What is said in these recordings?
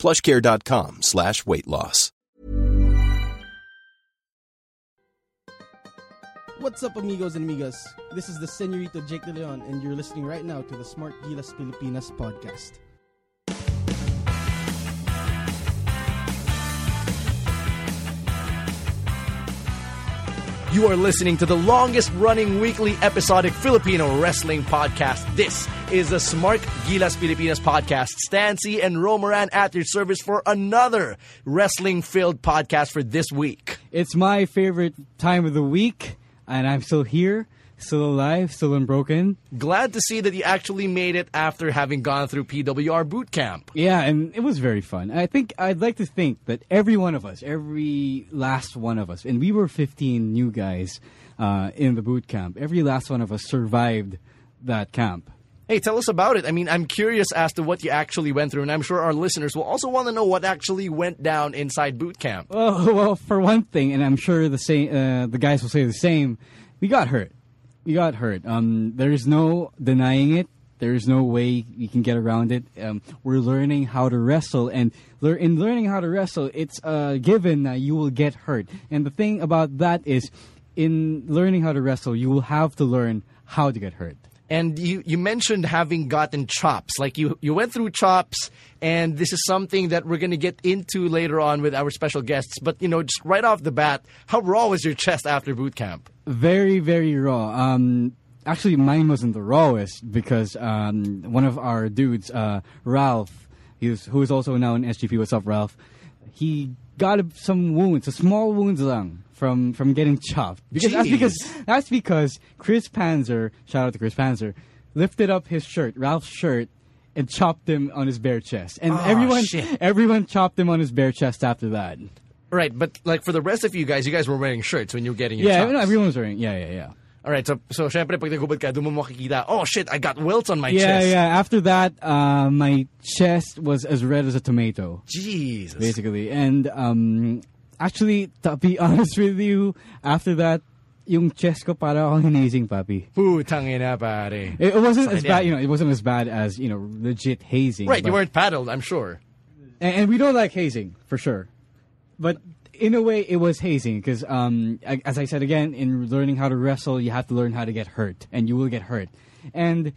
plushcare.com slash weight loss. What's up, amigos and amigas? This is the Senyorito Jake De Leon, and you're listening right now to the Smark Gilas Pilipinas podcast. You are listening to the longest running weekly episodic Filipino wrestling podcast. This is the Smark Gilas Pilipinas podcast. Stancy and Romaran at your service for another wrestling filled podcast for this week. It's my favorite time of the week, and I'm still here, still alive, still unbroken. Glad to see that you actually made it after having gone through PWR boot camp. Yeah, and it was very fun. I think I'd like to think that every one of us, every last one of us, and we were 15 new guys uh, in the boot camp, every last one of us survived that camp. Hey, tell us about it. I mean, I'm curious as to what you actually went through, and I'm sure our listeners will also want to know what actually went down inside boot camp. Well, well, for one thing, and I'm sure the same, uh, the guys will say the same. We got hurt. We got hurt. Um, there's no denying it. There's no way you can get around it. Um, we're learning how to wrestle, and lear in learning how to wrestle, it's uh, given that you will get hurt. And the thing about that is, in learning how to wrestle, you will have to learn how to get hurt. And you, you mentioned having gotten chops. Like you, you went through chops, and this is something that we're going to get into later on with our special guests. But, you know, just right off the bat, how raw was your chest after boot camp? Very, very raw. Um, actually, mine wasn't the rawest because um, one of our dudes, uh, Ralph, was, who is also now in SGP. What's up, Ralph? He got some wounds, a small wounds lang from from getting chopped. Because that's because that's because Chris Panzer, shout out to Chris Panzer, lifted up his shirt, Ralph's shirt, and chopped him on his bare chest. And Oh, everyone shit. everyone chopped him on his bare chest after that. Right, but like for the rest of you guys, you guys were wearing shirts when you were getting your Yeah, chops. no, everyone was wearing. Yeah, yeah, yeah. All right, so so syempre pag nagubad ka, doon mo makikita, oh shit, I got welts on my Yeah, chest. yeah. Yeah, after that, uh, my chest was as red as a tomato, Jesus. basically. And um, actually, to be honest with you, after that, yung chest ko para akong hinazing, papi. Putang ina, pare. It, it wasn't as Sakit bad, yan. you know. It wasn't as bad as you know, legit hazing. Right, you but- weren't paddled, I'm sure. and, and we don't like hazing for sure. But in a way, it was hazing because, um, as I said again, in learning how to wrestle, you have to learn how to get hurt, and you will get hurt. And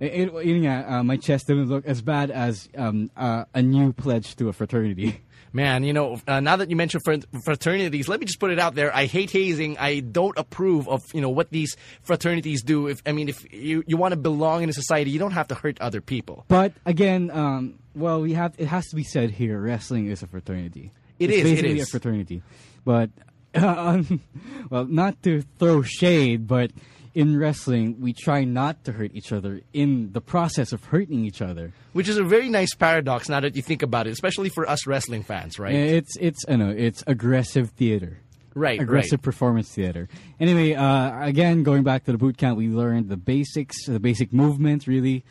it, it, nga, uh, my chest didn't look as bad as um, uh, a new pledge to a fraternity. Man, you know, uh, now that you mentioned fraternities, let me just put it out there. I hate hazing. I don't approve of, you know, what these fraternities do. If I mean, if you, you want to belong in a society, you don't have to hurt other people. But again, um, well, we have it has to be said here: wrestling is a fraternity. It it's is, basically is. a fraternity. But um, well, not to throw shade, but in wrestling, we try not to hurt each other in the process of hurting each other. Which is a very nice paradox now that you think about it, especially for us wrestling fans, right? It's it's I know it's aggressive theater. Right, aggressive right. performance theater. Anyway, uh, again, going back to the boot camp, we learned the basics, the basic movements, really.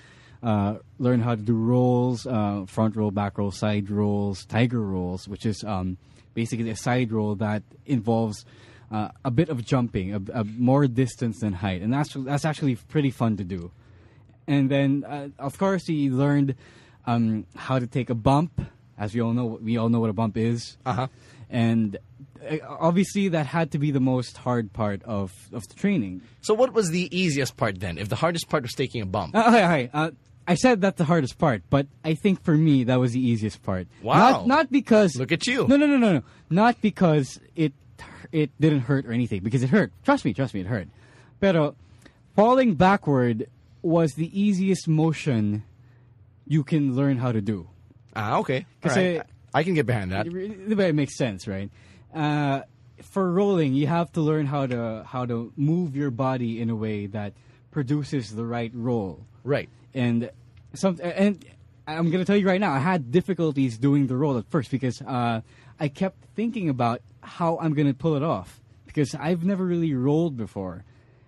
Uh, learn how to do rolls, uh, front roll, back roll, side rolls, tiger rolls, which is um, basically a side roll that involves uh, a bit of jumping, a, a more distance than height, and that's that's actually pretty fun to do. And then, uh, of course, he learned um, how to take a bump. As we all know, we all know what a bump is. Uh-huh. And uh, obviously, that had to be the most hard part of, of the training. So, what was the easiest part then? If the hardest part was taking a bump, Uh, hi, hi. Uh, I said that's the hardest part, but I think for me that was the easiest part. Wow. Not, not because Look at you. No, no, no, no, no. Not because it it didn't hurt or anything. Because it hurt. Trust me, trust me, it hurt. Pero falling backward was the easiest motion you can learn how to do. ah, okay, Kasi- right. I can get behind that. The It, it makes sense, right? Uh, for rolling, you have to learn how to how to move your body in a way that produces the right roll. Right. And some and I'm gonna tell you right now, I had difficulties doing the roll at first because uh, I kept thinking about how I'm to pull it off because I've never really rolled before.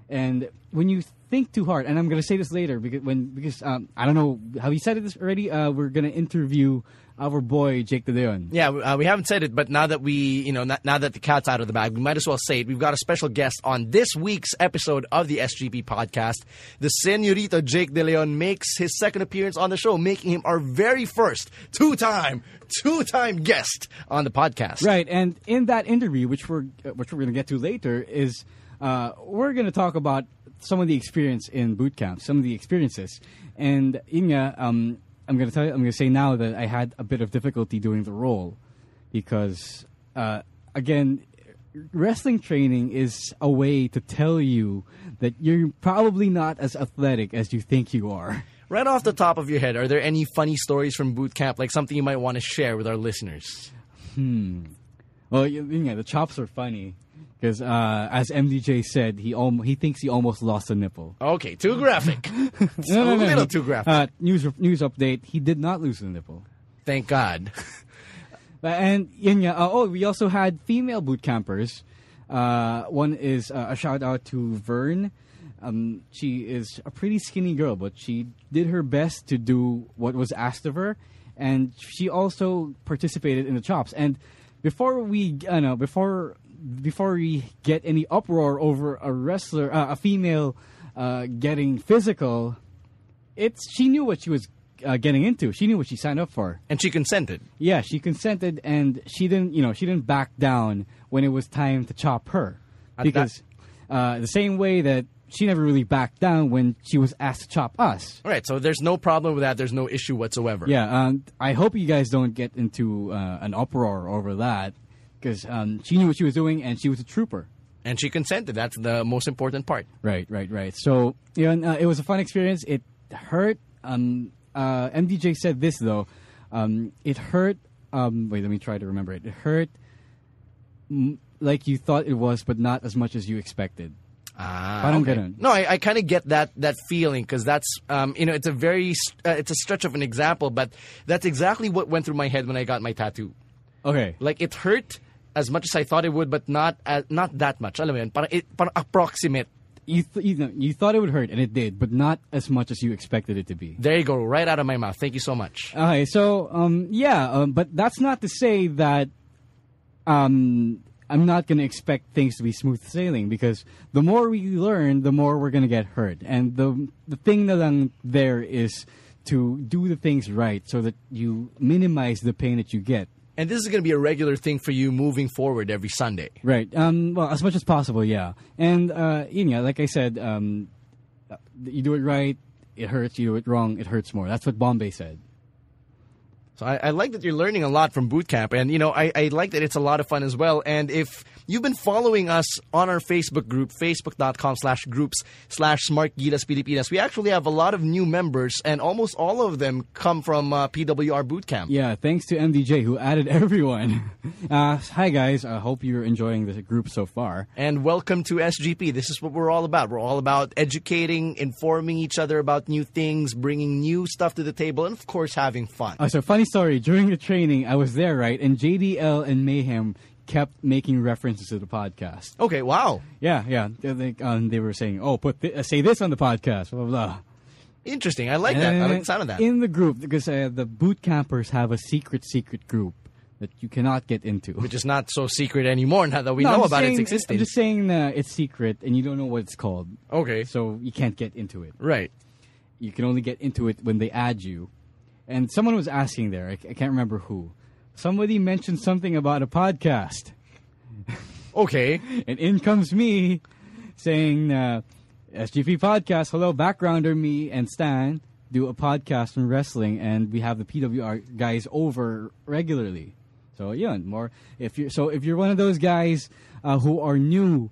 And when you think too hard, and I'm going to say this later because when because um, I don't know have you said it this already? Uh, we're going to interview our boy Jake De Leon. Yeah, uh, we haven't said it, but now that we, you know, now that the cat's out of the bag, we might as well say it. We've got a special guest on this week's episode of the SGP podcast. The Senyorito Jake De Leon makes his second appearance on the show, making him our very first two-time, two-time guest on the podcast. Right, and in that interview, which we're uh, which we're going to get to later, is uh, we're going to talk about some of the experience in boot camp, some of the experiences, and Inya, um, I'm going to tell you, I'm going to say now that I had a bit of difficulty doing the role because, uh, again, wrestling training is a way to tell you that you're probably not as athletic as you think you are. Right off the top of your head, are there any funny stories from boot camp, like something you might want to share with our listeners? Hmm. Well, yeah, the chops are funny because, uh, as MDJ said, he al- he thinks he almost lost a nipple. Okay, too graphic. It's a little too graphic. Uh, news news update: He did not lose the nipple. Thank God. And yun uh, oh, we also had female boot campers. Uh, one is uh, a shout out to Vern. Um, she is a pretty skinny girl, but she did her best to do what was asked of her, and she also participated in the chops. And before we, uh, know, before before we get any uproar over a wrestler, uh, a female uh, getting physical, it's she knew what she was uh, getting into. She knew what she signed up for. And she consented. Yeah, she consented, and she didn't. You know, she didn't back down when it was time to chop her, At because uh, the same way that she never really backed down when she was asked to chop us. All right, so there's no problem with that. There's no issue whatsoever. Yeah, um, I hope you guys don't get into uh, an uproar over that, because um, she knew what she was doing, and she was a trooper. And she consented. That's the most important part. Right, right, right. So you know, and, uh, it was a fun experience. It hurt. Um, uh, MDJ said this though. Um, it hurt. Um, wait, let me try to remember it. It hurt like you thought it was, but not as much as you expected. Ah, Parang okay. ganun. No, I, I kind of get that that feeling because that's um, you know it's a very uh, it's a stretch of an example, but that's exactly what went through my head when I got my tattoo. Okay. Like it hurt as much as I thought it would, but not uh, not that much. Alam mo yun? Parang, it, parang approximate. You, th- you, know, you thought it would hurt, and it did, but not as much as you expected it to be. There you go, right out of my mouth. Thank you so much. Okay, so um, yeah, um, but that's not to say that um, I'm not going to expect things to be smooth sailing because the more we learn, the more we're going to get hurt. And the the thing na lang there is to do the things right so that you minimize the pain that you get. And this is going to be a regular thing for you moving forward every Sunday. Right. Um, well, as much as possible, yeah. And uh, nga, like I said, um, you do it right, it hurts. You do it wrong, it hurts more. That's what Bombay said. So I, I like that you're learning a lot from boot camp, and you know I, I like that it's a lot of fun as well. And if you've been following us on our Facebook group, facebook.com slash groups slash Smark Gilas Pilipinas, we actually have a lot of new members, and almost all of them come from uh, PWR boot camp. Yeah, thanks to MDJ who added everyone. Uh, hi guys, I hope you're enjoying the group so far. And welcome to SGP. This is what we're all about. We're all about educating, informing each other about new things, bringing new stuff to the table, and of course having fun. Uh, so funny story. During the training, I was there, right, and JDL and Mayhem kept making references to the podcast. Okay, wow. Yeah, yeah. They, they, um, they were saying, "Oh, put thi- uh, say this on the podcast." Blah blah. blah. Interesting. I like that. I like the sound of that. In the group, because uh, the boot campers have a secret, secret group that you cannot get into. Which is not so secret anymore now that we No, know about saying, its existence. I'm just saying uh, it's secret and you don't know what it's called, okay. so you can't get into it. Right. You can only get into it when they add you. And someone was asking there, I, I can't remember who. Somebody mentioned something about a podcast, Okay. and in comes me saying, uh, "SGP podcast, hello, backgrounder, me and Stan do a podcast on wrestling, and we have the PWR guys over regularly." So yeah, more if you so if you're one of those guys uh, who are new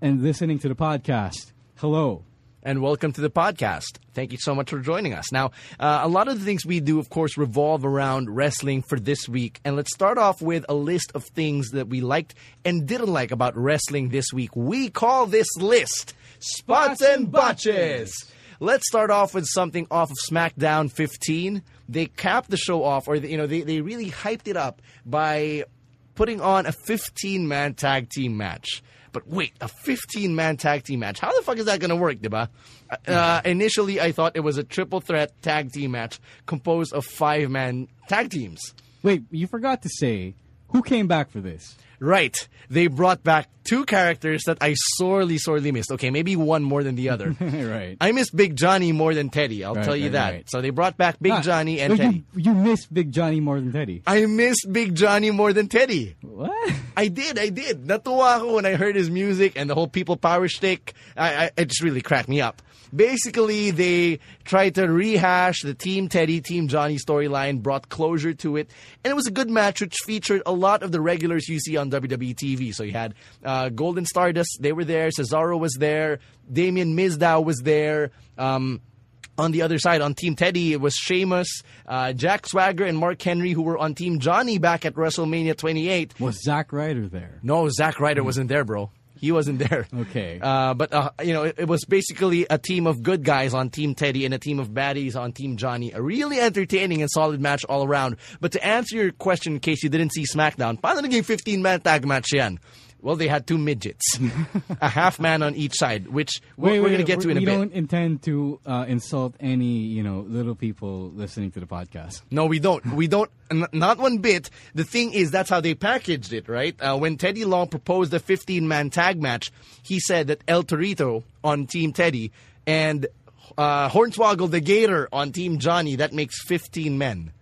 and listening to the podcast, hello. And welcome to the podcast. Thank you so much for joining us. Now, uh, a lot of the things we do, of course, revolve around wrestling for this week. And let's start off with a list of things that we liked and didn't like about wrestling this week. We call this list Spots and Botches. Let's start off with something off of SmackDown 15. They capped the show off, or you know, they, they really hyped it up by putting on a 15 man tag team match. But wait, a 15 man tag team match. How the fuck is that going to work, diba? Uh, initially, I thought it was a triple threat tag team match composed of five man tag teams. Wait, you forgot to say who came back for this. Right. They brought back two characters that I sorely, sorely missed. Okay, maybe one more than the other. right. I missed Big Johnny more than Teddy. I'll Right, tell you right, that. right. So they brought back Big Ah, Johnny and so Teddy. You, you missed Big Johnny more than Teddy. I missed Big Johnny more than Teddy. What? I did, I did. Natuwa ako when I heard his music and the whole people power stick. I, I, it just really cracked me up. Basically, they tried to rehash the Team Teddy, Team Johnny storyline, brought closure to it, and it was a good match which featured a lot of the regulars you see on WWE TV. So you had uh, Golden Stardust, they were there, Cesaro was there, Damien Mizdow was there. Um, on the other side, on Team Teddy, it was Sheamus, uh, Jack Swagger, and Mark Henry, who were on Team Johnny back at WrestleMania 28. Was Zack Ryder there? No, Zack Ryder wasn't there, bro. He wasn't there. Okay. Uh, but, uh, you know, it, it was basically a team of good guys on Team Teddy and a team of baddies on Team Johnny. A really entertaining and solid match all around. But to answer your question, in case you didn't see SmackDown, paano naging 15-man tag match yan? Well, they had two midgets. a half man on each side, which we're, we're going to get to in a we bit. don't intend to uh, insult any, you know, little people listening to the podcast. No, we don't. We don't. n- Not one bit. The thing is, that's how they packaged it, right? Uh, when Teddy Long proposed the 15 man tag match, he said that El Torito on Team Teddy and uh, Hornswoggle the Gator on Team Johnny, that makes 15 men.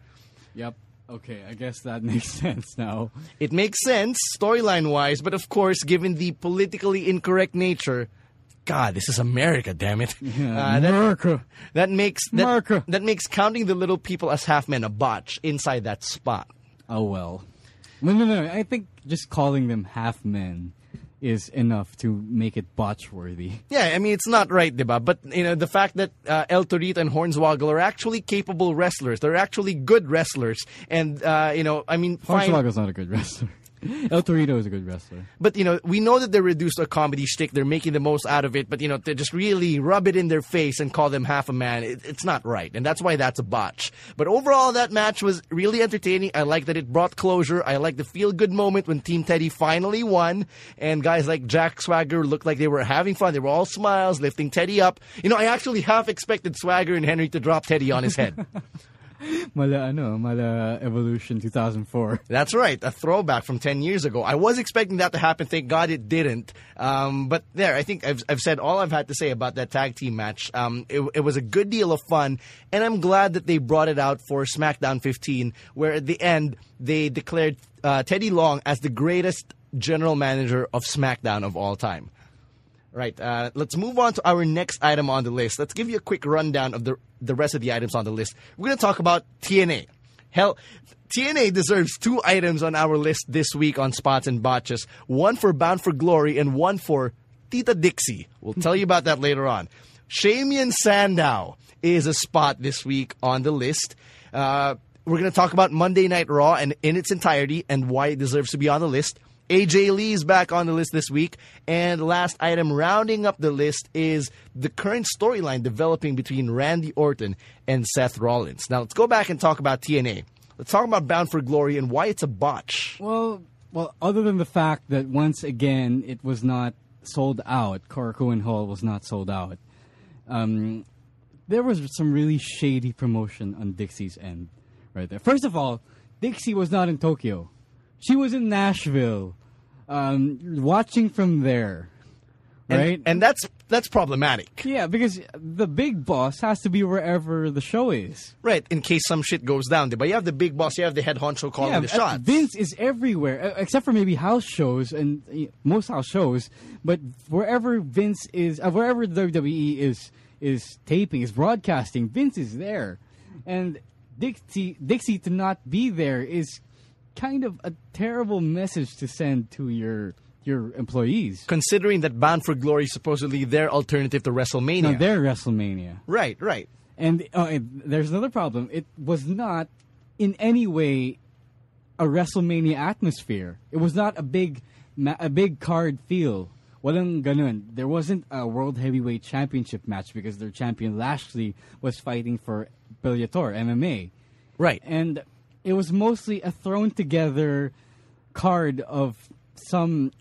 Yep. Okay, I guess that makes sense now. It makes sense storyline wise, but of course, given the politically incorrect nature, God, this is America, damn it. Uh, that, America. that makes that, America. that makes counting the little people as half men a botch inside that spot. Oh well. No, no, no. I think just calling them half men is enough to make it botch worthy. Yeah, I mean it's not right, diba? But you know the fact that uh, El Torito and Hornswoggle are actually capable wrestlers. They're actually good wrestlers, and uh, you know, I mean, fine. Hornswoggle's not a good wrestler. El Torito is a good wrestler. But you know, we know that they're reduced to a comedy shtick. They're making the most out of it. But you know, to just really rub it in their face and call them half a man, it, it's not right, and that's why that's a botch. But overall, that match was really entertaining. I like that it brought closure. I like the feel good moment when Team Teddy finally won, and guys like Jack Swagger looked like they were having fun. They were all smiles, lifting Teddy up. You know, I actually half expected Swagger and Henry to drop Teddy on his head. Mala ano, mala Evolution 2004. That's right, a throwback from 10 years ago. I was expecting that to happen. Thank God it didn't. Um, but there, I think I've, I've said all I've had to say about that tag team match. Um, it, it was a good deal of fun, and I'm glad that they brought it out for SmackDown 15, where at the end they declared uh, Teddy Long as the greatest general manager of SmackDown of all time. Right. Uh, let's move on to our next item on the list. Let's give you a quick rundown of the the rest of the items on the list. We're going to talk about TNA. Hell, TNA deserves two items on our list this week on Spots and Botches. One for Bound for Glory and one for Tita Dixie. We'll tell you about that later on. Shamian Sandow is a spot this week on the list. Uh, we're going to talk about Monday Night Raw and in its entirety and why it deserves to be on the list. AJ Lee's back on the list this week. And last item rounding up the list is the current storyline developing between Randy Orton and Seth Rollins. Now let's go back and talk about TNA. Let's talk about Bound for Glory and why it's a botch. Well, well, other than the fact that once again it was not sold out, Korakuen Hall was not sold out. Um, there was some really shady promotion on Dixie's end, right there. First of all, Dixie was not in Tokyo; she was in Nashville, um, watching from there, And, right? and that's that's problematic. yeah, because the big boss has to be wherever the show is. Right, in case some shit goes down. there. But you have the big boss, you have the head honcho calling yeah, the uh, shots. Vince is everywhere, uh, except for maybe house shows and most house shows. But wherever Vince is, uh, wherever WWE is is taping, is broadcasting, Vince is there, and Dixie Dixie to not be there is kind of a terrible message to send to your your employees. Considering that Bound for Glory is supposedly their alternative to WrestleMania. No, they're WrestleMania. right, right. And, uh, and there's another problem. It was not in any way a WrestleMania atmosphere. It was not a big a big card feel. Walang ganun. There wasn't a World Heavyweight Championship match because their champion Lashley was fighting for Bellator MMA. Right. And it was mostly a thrown together card of some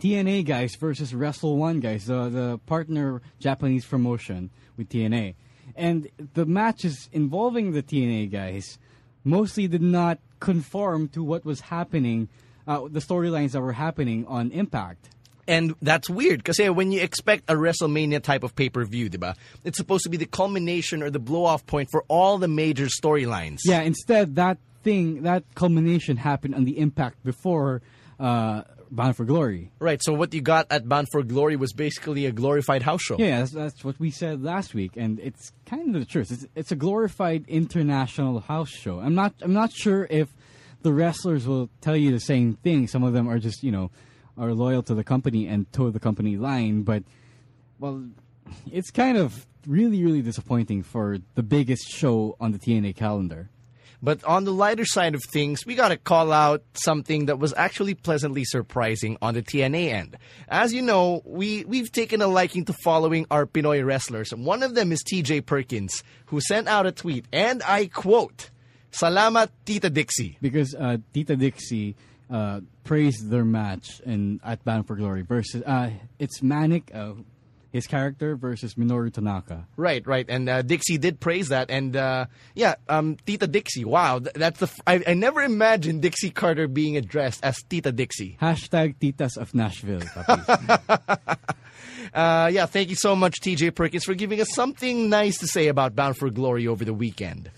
TNA guys versus Wrestle One guys, the the partner Japanese promotion with TNA, and the matches involving the TNA guys mostly did not conform to what was happening, uh, the storylines that were happening on Impact. And that's weird because when you expect a WrestleMania type of pay per view, diba, it's supposed to be the culmination or the blow off point for all the major storylines. Yeah, instead that thing, that culmination happened on the Impact before uh, Bound for Glory. Right. So what you got at Bound for Glory was basically a glorified house show. Yeah, that's, that's what we said last week, and it's kind of the truth. It's, it's a glorified international house show. I'm not. I'm not sure if the wrestlers will tell you the same thing. Some of them are just you know are loyal to the company and toe the company line, but well, it's kind of really really disappointing for the biggest show on the TNA calendar. But on the lighter side of things, we got to call out something that was actually pleasantly surprising on the TNA end. As you know, we, we've taken a liking to following our Pinoy wrestlers. One of them is TJ Perkins, who sent out a tweet, and I quote, Salamat Tita Dixie. Because uh, Tita Dixie uh, praised their match in at Bound for Glory versus uh, it's Manic, uh, his character versus Minoru Tanaka. Right, right, and uh, Dixie did praise that, and uh, yeah, um, Tita Dixie. Wow, th- that's the f- I, I never imagined Dixie Carter being addressed as Tita Dixie. Hashtag Titas of Nashville. Uh, yeah, thank you so much, TJ Perkins, for giving us something nice to say about Bound for Glory over the weekend.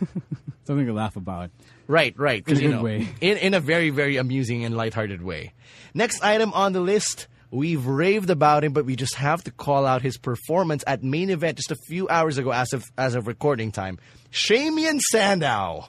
Something to laugh about. Right, right. In a good know, way. In, in a very, very amusing and lighthearted way. Next item on the list, we've raved about him, but we just have to call out his performance at main event just a few hours ago as of, as of recording time. Shamian Sandow.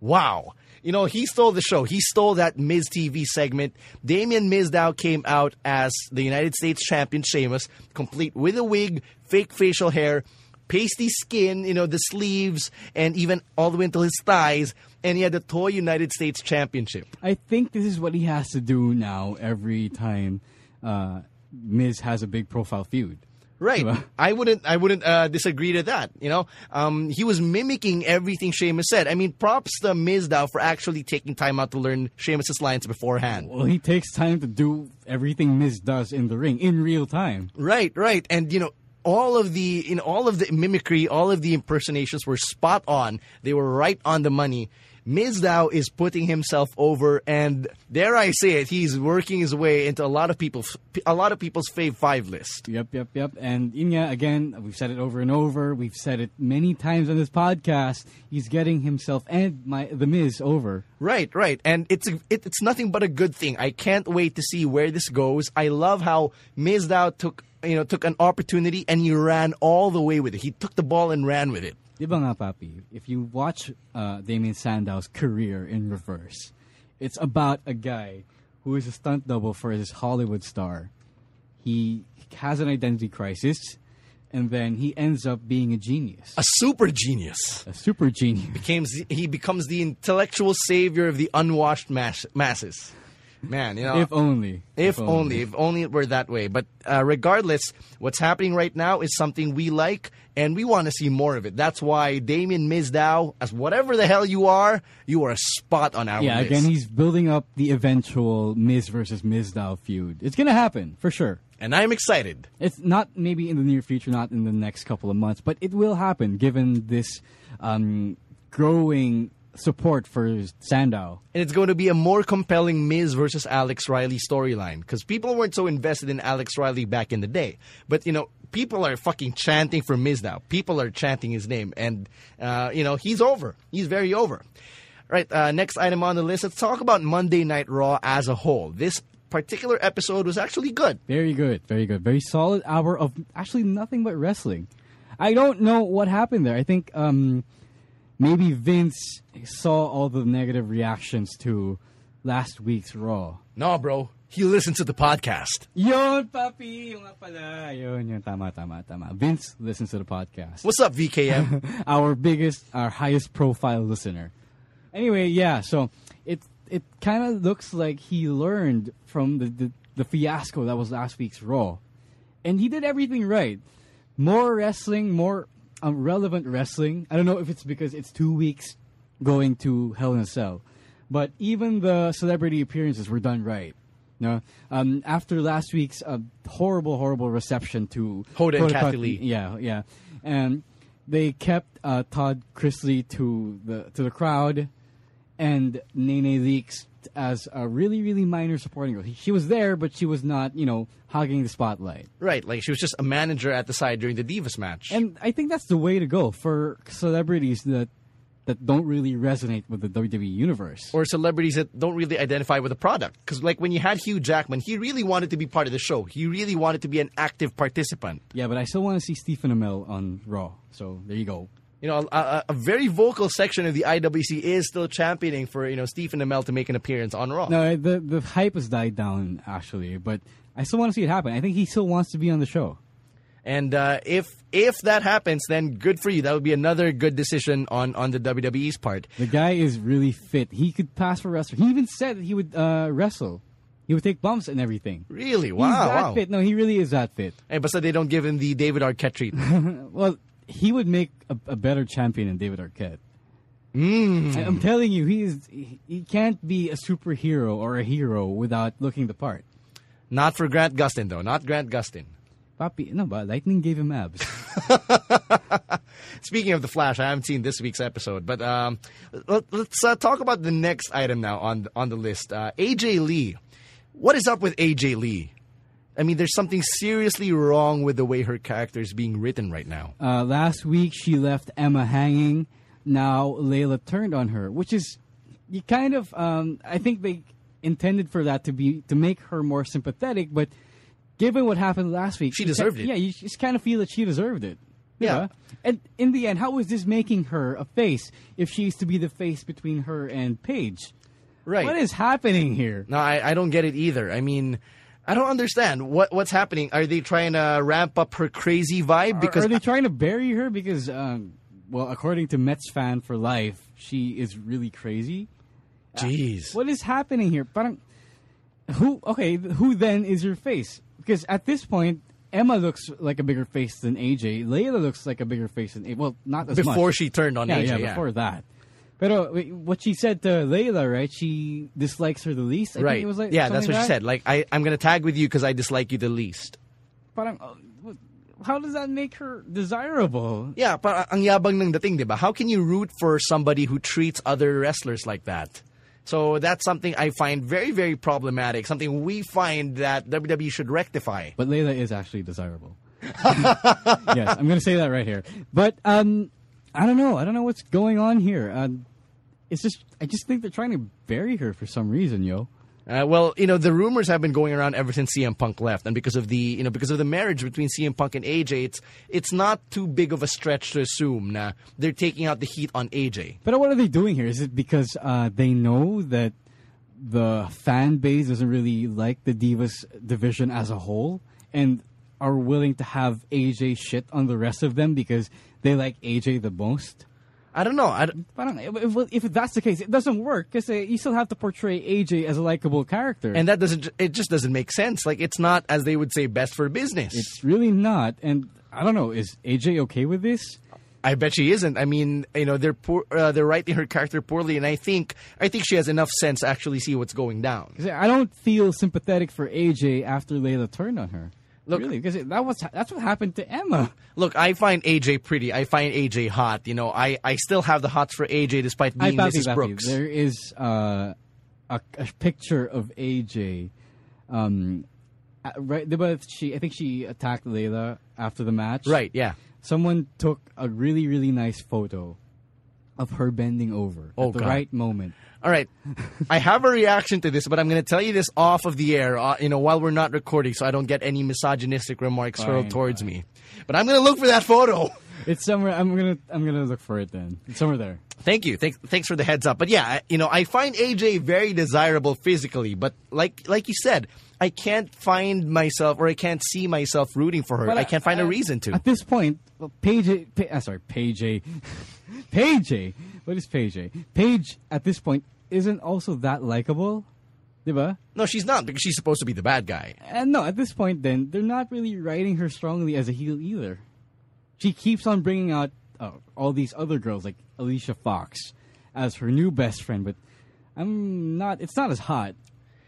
Wow. You know, he stole the show. He stole that Miz TV segment. Damian Mizdow came out as the United States champion Sheamus, complete with a wig, fake facial hair, pasty skin, you know, the sleeves, and even all the way until his thighs. And he had the Toy United States Championship. I think this is what he has to do now every time uh, Miz has a big profile feud. Right. I wouldn't I wouldn't uh, disagree to that. You know, um, he was mimicking everything Sheamus said. I mean, props to Mizdow for actually taking time out to learn Sheamus's lines beforehand. Well, he takes time to do everything Miz does in the ring in real time. Right, right. And you know, all of the in all of the mimicry, all of the impersonations were spot on. They were right on the money. Mizdow is putting himself over, and dare I say it, he's working his way into a lot of people's a lot of people's fave five list. Yep, yep, yep. And Inya, again, we've said it over and over. We've said it many times on this podcast. He's getting himself and my the Miz over. Right, right, and it's a, it, it's nothing but a good thing. I can't wait to see where this goes. I love how Mizdow took you know took an opportunity and he ran all the way with it. He took the ball and ran with it. Di ba nga, Papi? If you watch uh, Damien Sandow's career in reverse, it's about a guy who is a stunt double for this Hollywood star. He has an identity crisis, and then he ends up being a genius, A super genius. a super genius. Becomes he becomes the intellectual savior of the unwashed mass, masses. Man, you know, If only. If only, if only it were that way. But uh, regardless, what's happening right now is something we like, and we want to see more of it. That's why Damien Mizdow, as whatever the hell you are, you are a spot on our list. Yeah, list. again, he's building up the eventual Miz versus Mizdow feud. It's gonna happen for sure. and I'm excited. It's not maybe in the near future, not in the next couple of months, but it will happen given this um, growing support for Sandow. And it's going to be a more compelling Miz versus Alex Riley storyline because people weren't so invested in Alex Riley back in the day. But, you know, people are fucking chanting for Miz now. People are chanting his name. And, uh, you know, he's over. He's very over. Right, uh, next item on the list. Let's talk about Monday Night Raw as a whole. This particular episode was actually good. Very good, very good, very solid hour of actually nothing but wrestling. I don't know what happened there. I think um, maybe Vince saw all the negative reactions to last week's Raw. No, bro. He listened to the podcast. Yon, papi! Yung nga pala. Yun, yun. Tama, tama, tama. Vince listens to the podcast. What's up, VKM? our biggest, our highest profile listener. Anyway, yeah. So it it kind of looks like he learned from the, the the fiasco that was last week's Raw, and he did everything right. More wrestling, more um, relevant wrestling. I don't know if it's because it's two weeks going to Hell in a Cell, but even the celebrity appearances were done right. No, um, after last week's uh, horrible, horrible reception to Hoda and Kathie Lee. yeah, yeah, and they kept uh, Todd Chrisley to the to the crowd, and Nene Leakes as a really, really minor supporting role. She was there, but she was not, you know, hogging the spotlight. Right, like she was just a manager at the side during the Divas match. And I think that's the way to go for celebrities that that don't really resonate with the WWE universe. or celebrities that don't really identify with the product. Because, like, when you had Hugh Jackman, he really wanted to be part of the show. He really wanted to be an active participant. yeah, but I still want to see Stephen Amell on Raw. So there you go. You know, a, a, a very vocal section of the IWC is still championing for, you know, Stephen Amell to make an appearance on Raw. No, the the hype has died down actually, but I still want to see it happen. I think he still wants to be on the show. And uh, if if that happens, then good for you. That would be another good decision on, on the WWE's part. The guy is really fit. He could pass for wrestler. He even said that he would uh, wrestle. He would take bumps and everything. Really? He's Wow. that wow. fit. No, he really is that fit. Hey, but so they don't give him the David Arquette treatment. Well, he would make a, a better champion than David Arquette. mm. I'm telling you, he is. He, he can't be a superhero or a hero without looking the part. Not for Grant Gustin, though. Not Grant Gustin. Papi, no, but Lightning gave him abs. Speaking of the Flash, I haven't seen this week's episode, but um, let, us uh, talk about the next item now on on the list. Uh, AJ Lee, what is up with AJ Lee? I mean, there's something seriously wrong with the way her character is being written right now. Uh, last week she left Emma hanging. Now Layla turned on her, which is you kind of. Um, I think they intended for that to be to make her more sympathetic, but given what happened last week, She deserved it. Yeah, you just kind of feel that she deserved it. Yeah. And in the end, how is this making her a face if she used to be the face between her and Paige? Right. What is happening here? No, I, I don't get it either. I mean, I don't understand what what's happening. Are they trying to ramp up her crazy vibe? Because Because are, they trying to bury her? Because, um, well, according to Mets fan for life, she is really crazy. jeez, What is happening here? Parang, who? Okay, who then is your face? Because at this point, Emma looks like a bigger face than AJ. Layla looks like a bigger face than AJ. Well, not as much. before she turned on yeah, AJ, yeah, yeah. before that. But what she said to Layla, right? She dislikes her the least. I right? Think it was like yeah, that's what like she that. said. Like, I, I'm gonna tag with you because I dislike you the least. Parang, uh, what- how does that make her desirable? Yeah, but ang yabang ng dating, di ba? How can you root for somebody who treats other wrestlers like that? So that's something I find very, very problematic. Something we find that WWE should rectify. But Layla is actually desirable. yes, I'm going to say that right here. But um, I don't know. I don't know what's going on here. Uh, it's just I just think they're trying to bury her for some reason, yo. Uh, well, you know, the rumors have been going around ever since CM Punk left, and because of the, you know, because of the marriage between CM Punk and AJ, it's it's not too big of a stretch to assume na they're taking out the heat on AJ. But what are they doing here? Is it because uh, they know that the fan base doesn't really like the Divas division as a whole, and are willing to have AJ shit on the rest of them because they like AJ the most? I don't know. I don't- Parang, if, if that's the case, it doesn't work because uh, you still have to portray AJ as a likable character. and that doesn't. It just doesn't make sense. Like it's not as they would say best for business. it's really not. And I don't know, is AJ okay with this? I bet she isn't. I mean, you know, they're poor, uh, they're writing her character poorly, and I think I think she has enough sense to actually see what's going down. I don't feel sympathetic for AJ after Layla turned on her. Look- really, because that was that's what happened to Emma. Look, I find AJ pretty. I find AJ hot. You know, I, I still have the hots for AJ despite I being Papi, Mrs. Brooks. There is uh, a, a picture of AJ. Um, right, diba she I think she attacked Layla after the match. Right? Yeah. Someone took a really really nice photo of her bending over Oh, at the God. right moment. All right. I have a reaction to this, but I'm going to tell you this off of the air, uh, you know, while we're not recording, so I don't get any misogynistic remarks hurled Fine, towards me. But I'm going to look for that photo. It's somewhere. I'm gonna I'm gonna look for it then. It's somewhere there. Thank you. Thanks, thanks for the heads up. But yeah, you know, I find AJ very desirable physically, but like like you said, I can't find myself or I can't see myself rooting for her. I can't find a uh, reason to. At this point, well, Paige, pa- uh, sorry, Paige, Paige. What is Paige? Paige at this point isn't also that likable, diba? No, she's not because she's supposed to be the bad guy. And no, at this point, then they're not really writing her strongly as a heel either. She keeps on bringing out uh, all these other girls like Alicia Fox as her new best friend, but I'm not. It's not as hot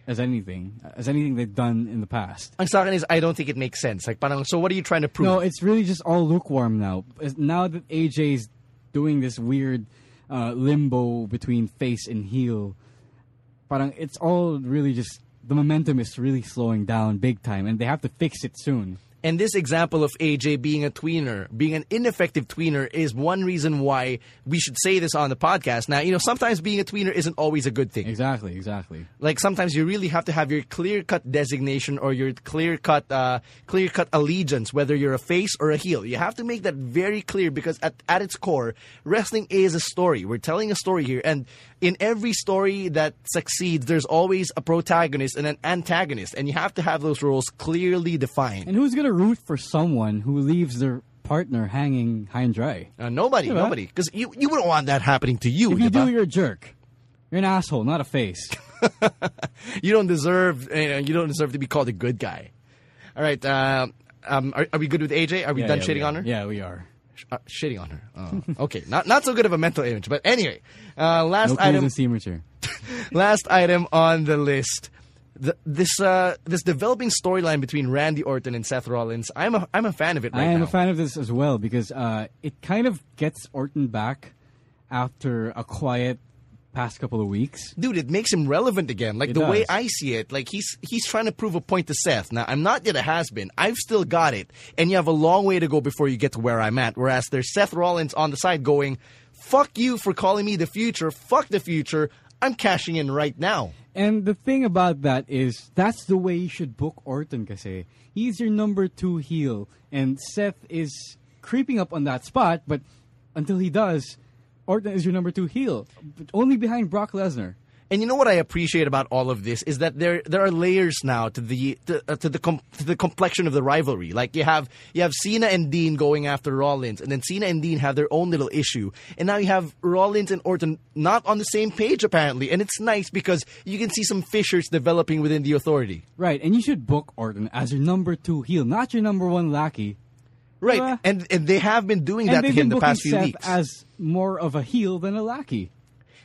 as anything as anything they've done in the past. Ang sa akin is, I don't think it makes sense. Like, parang, so what are you trying to prove? No, it's really just all lukewarm now. Now that AJ's doing this weird uh, limbo between face and heel, parang it's all really just the momentum is really slowing down big time, and they have to fix it soon. And this example of AJ being a tweener, being an ineffective tweener, is one reason why we should say this on the podcast. Now, you know, sometimes being a tweener isn't always a good thing. Exactly, exactly. Like sometimes you really have to have your clear cut designation or your clear cut uh, clear cut allegiance, whether you're a face or a heel. You have to make that very clear because at, at its core, wrestling is a story. We're telling a story here, and in every story that succeeds, there's always a protagonist and an antagonist, and you have to have those roles clearly defined. And who's gonna root for someone who leaves their partner hanging high and dry? Uh, nobody, Diba? nobody, because you you wouldn't want that happening to you. If you do, you're a jerk. You're an asshole, not a face. you don't deserve you, know, you don't deserve to be called a good guy. All right, uh, um, are, are we good with AJ? Are we Yeah, done yeah, shitting we on her? Yeah, we are. Uh, shitting on her. Oh, okay, not not so good of a mental image, but anyway, uh, last No item. here. last item on the list. The, this uh, this developing storyline between Randy Orton and Seth Rollins. I'm a I'm a fan of it right I am now. a fan of this as well because uh, it kind of gets Orton back after a quiet past couple of weeks. Dude, it makes him relevant again. Like It the way. I see it, like he's he's trying to prove a point to Seth. Now, I'm not yet a has been. I've still got it, and you have a long way to go before you get to where I'm at. Whereas there's Seth Rollins on the side going, "Fuck you for calling me the future. Fuck the future. I'm cashing in right now." And the thing about that is that's the way you should book Orton kasi he's your number two heel and Seth is creeping up on that spot, but until he does, Orton is your number two heel, but only behind Brock Lesnar. And you know what I appreciate about all of this is that there there are layers now to the to, uh, to the com- to the complexion of the rivalry. Like you have you have Cena and Dean going after Rollins, and then Cena and Dean have their own little issue, and now you have Rollins and Orton not on the same page apparently, and it's nice because you can see some fissures developing within the authority. Right, and you should book Orton as your number two heel, not your number one lackey. Right, Diba? and and they have been doing that to him the past few Seth weeks. as more of a heel than a lackey.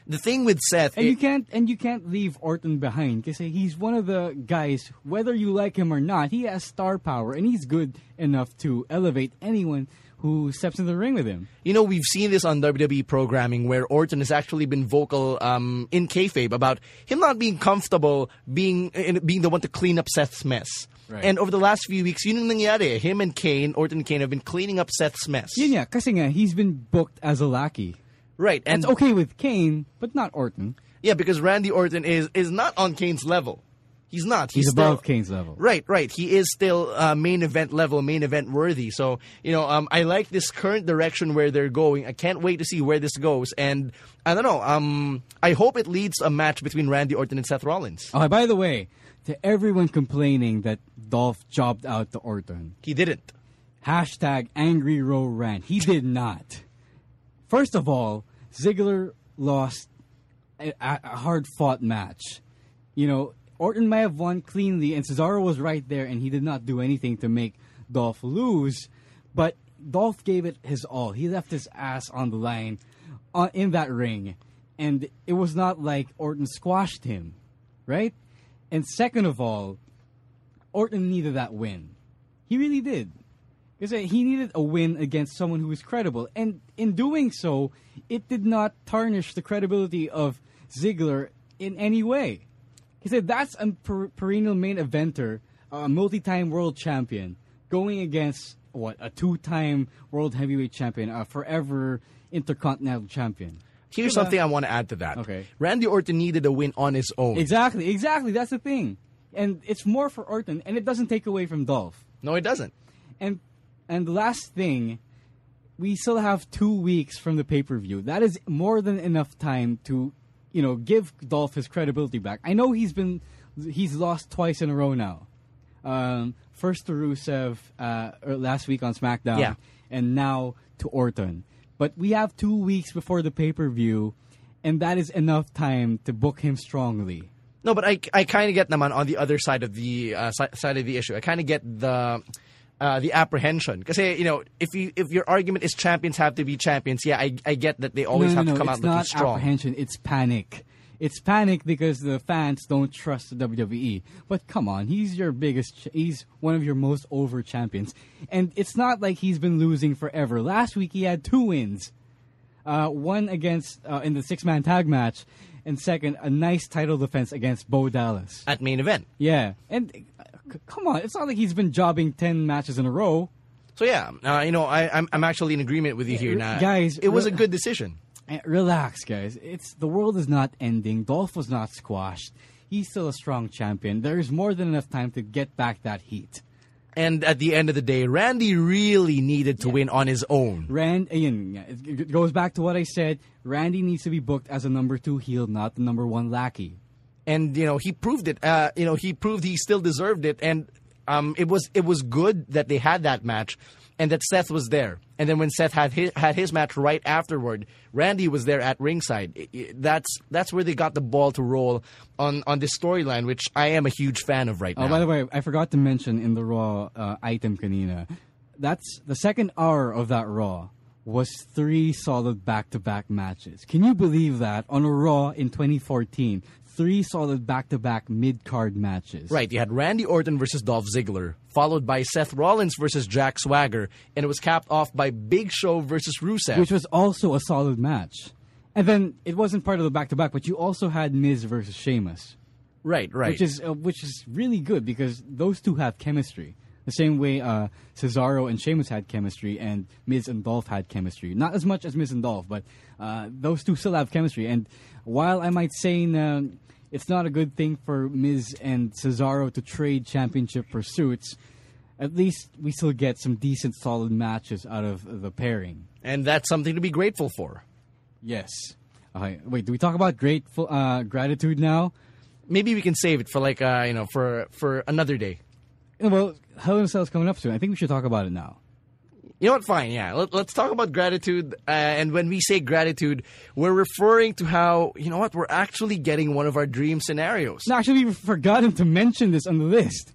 the thing with Seth, And it- you can't and you can't leave Orton behind because he's one of the guys. Whether you like him or not, he has star power and he's good enough to elevate anyone who steps in the ring with him. You know, we've seen this on WWE programming where Orton has actually been vocal um, in kayfabe about him not being comfortable being being the one to clean up Seth's mess. Right. And over the last few weeks, yun yung nangyari. Him and Kane, Orton and Kane, have been cleaning up Seth's mess. Yun nga, kasi nga, he's been booked as a lackey. Right, and It's okay with Kane, but not Orton. yeah, because Randy Orton is is not on Kane's level. He's not. He's, He's, above Kane's level. Right, right. He is still uh, main event level, main event worthy. So you know, um, I like this current direction where they're going. I can't wait to see where this goes. And I don't know. Um, I hope it leads a match between Randy Orton and Seth Rollins. Oh, by the way, to everyone complaining that Dolph jobbed out to Orton, He didn't. Hashtag Angry Ro Rant. He did not. First of all, Ziggler lost a, a hard fought match. You know, Orton may have won cleanly, and Cesaro was right there, and he did not do anything to make Dolph lose. But Dolph gave it his all. He left his ass on the line uh, in that ring, and it was not like Orton squashed him, right? And second of all, Orton needed that win. He really did. Because he needed a win against someone who was credible. And in doing so, it did not tarnish the credibility of Ziggler in any way. He said that's a per- perennial main eventer, a multi time world champion, going against, what, a two time world heavyweight champion, a forever intercontinental champion. Here's something I want to add to that. Okay. Randy Orton needed a win on his own. Exactly, exactly. That's the thing. And it's more for Orton, and it doesn't take away from Dolph. No, it doesn't. And and the last thing, we still have two weeks from the pay per view. That is more than enough time to, you know, give Dolph his credibility back. I know he's been he's lost twice in a row now. Um, first to Rusev uh, last week on SmackDown, Yeah. and now to Orton. But we have two weeks before the pay per view, and that is enough time to book him strongly. No, but I, I kind of get naman on the other side of the uh, si- side of the issue. I kind of get the uh, the apprehension because you know if you if your argument is champions have to be champions, yeah, I, I get that they always no, have no, to no, come out looking not strong. apprehension. It's panic. It's panic because the fans don't trust the WWE. But come on, he's your biggest, ch- he's one of your most over champions. And it's not like he's been losing forever. Last week he had two wins. Uh, one against, uh, in the six man tag match, and second, a nice title defense against Bo Dallas. At main event. Yeah. And uh, c- come on, it's not like he's been jobbing 10 matches in a row. So yeah, uh, you know, I, I'm I'm actually in agreement with you here. Now, guys, it was a good decision. Eh, Relax, guys. It's the world is not ending. Dolph was not squashed. He's still a strong champion. There is more than enough time to get back that heat. And at the end of the day, Randy really needed to win on his own. Rand, again, it it goes back to what I said. Randy needs to be booked as a number two heel, not the number one lackey. and you know he proved it. Uh, you know he proved he still deserved it, and um, it was it was good that they had that match, and that Seth was there. And then when Seth had his, had his match right afterward, Randy was there at ringside. I- I- that's that's where they got the ball to roll on on this storyline, which I am a huge fan of right Oh, now. by the way, I forgot to mention in the Raw uh, item kanina, that's the second hour of that Raw was three solid back-to-back matches. Can you believe that on a Raw in 2014, three solid back-to-back mid-card matches? Right, you had Randy Orton versus Dolph Ziggler, followed by Seth Rollins versus Jack Swagger, and it was capped off by Big Show versus Rusev. which was also a solid match. And then it wasn't part of the back-to-back, but you also had Miz versus Sheamus. right, right. which is uh, which is really good because those two have chemistry. The same way uh, Cesaro and Sheamus had chemistry, and Miz and Dolph had chemistry. Not as much as Miz and Dolph, but uh, those two still have chemistry. And while I might say um, it's not a good thing for Miz and Cesaro to trade championship pursuits, at least we still get some decent, solid matches out of the pairing. and that's something to be grateful for. Yes. Okay, wait, do we talk about grateful uh, gratitude now? Maybe we can save it for like uh, you know for for another day. Well, Hell in a Cell is coming up soon. I think we should talk about it now. You know what? Fine, yeah. Let, let's talk about gratitude. Uh, and when we say gratitude, we're referring to how you know what we're actually getting one of our dream scenarios. No, actually, we've forgotten to mention this on the list.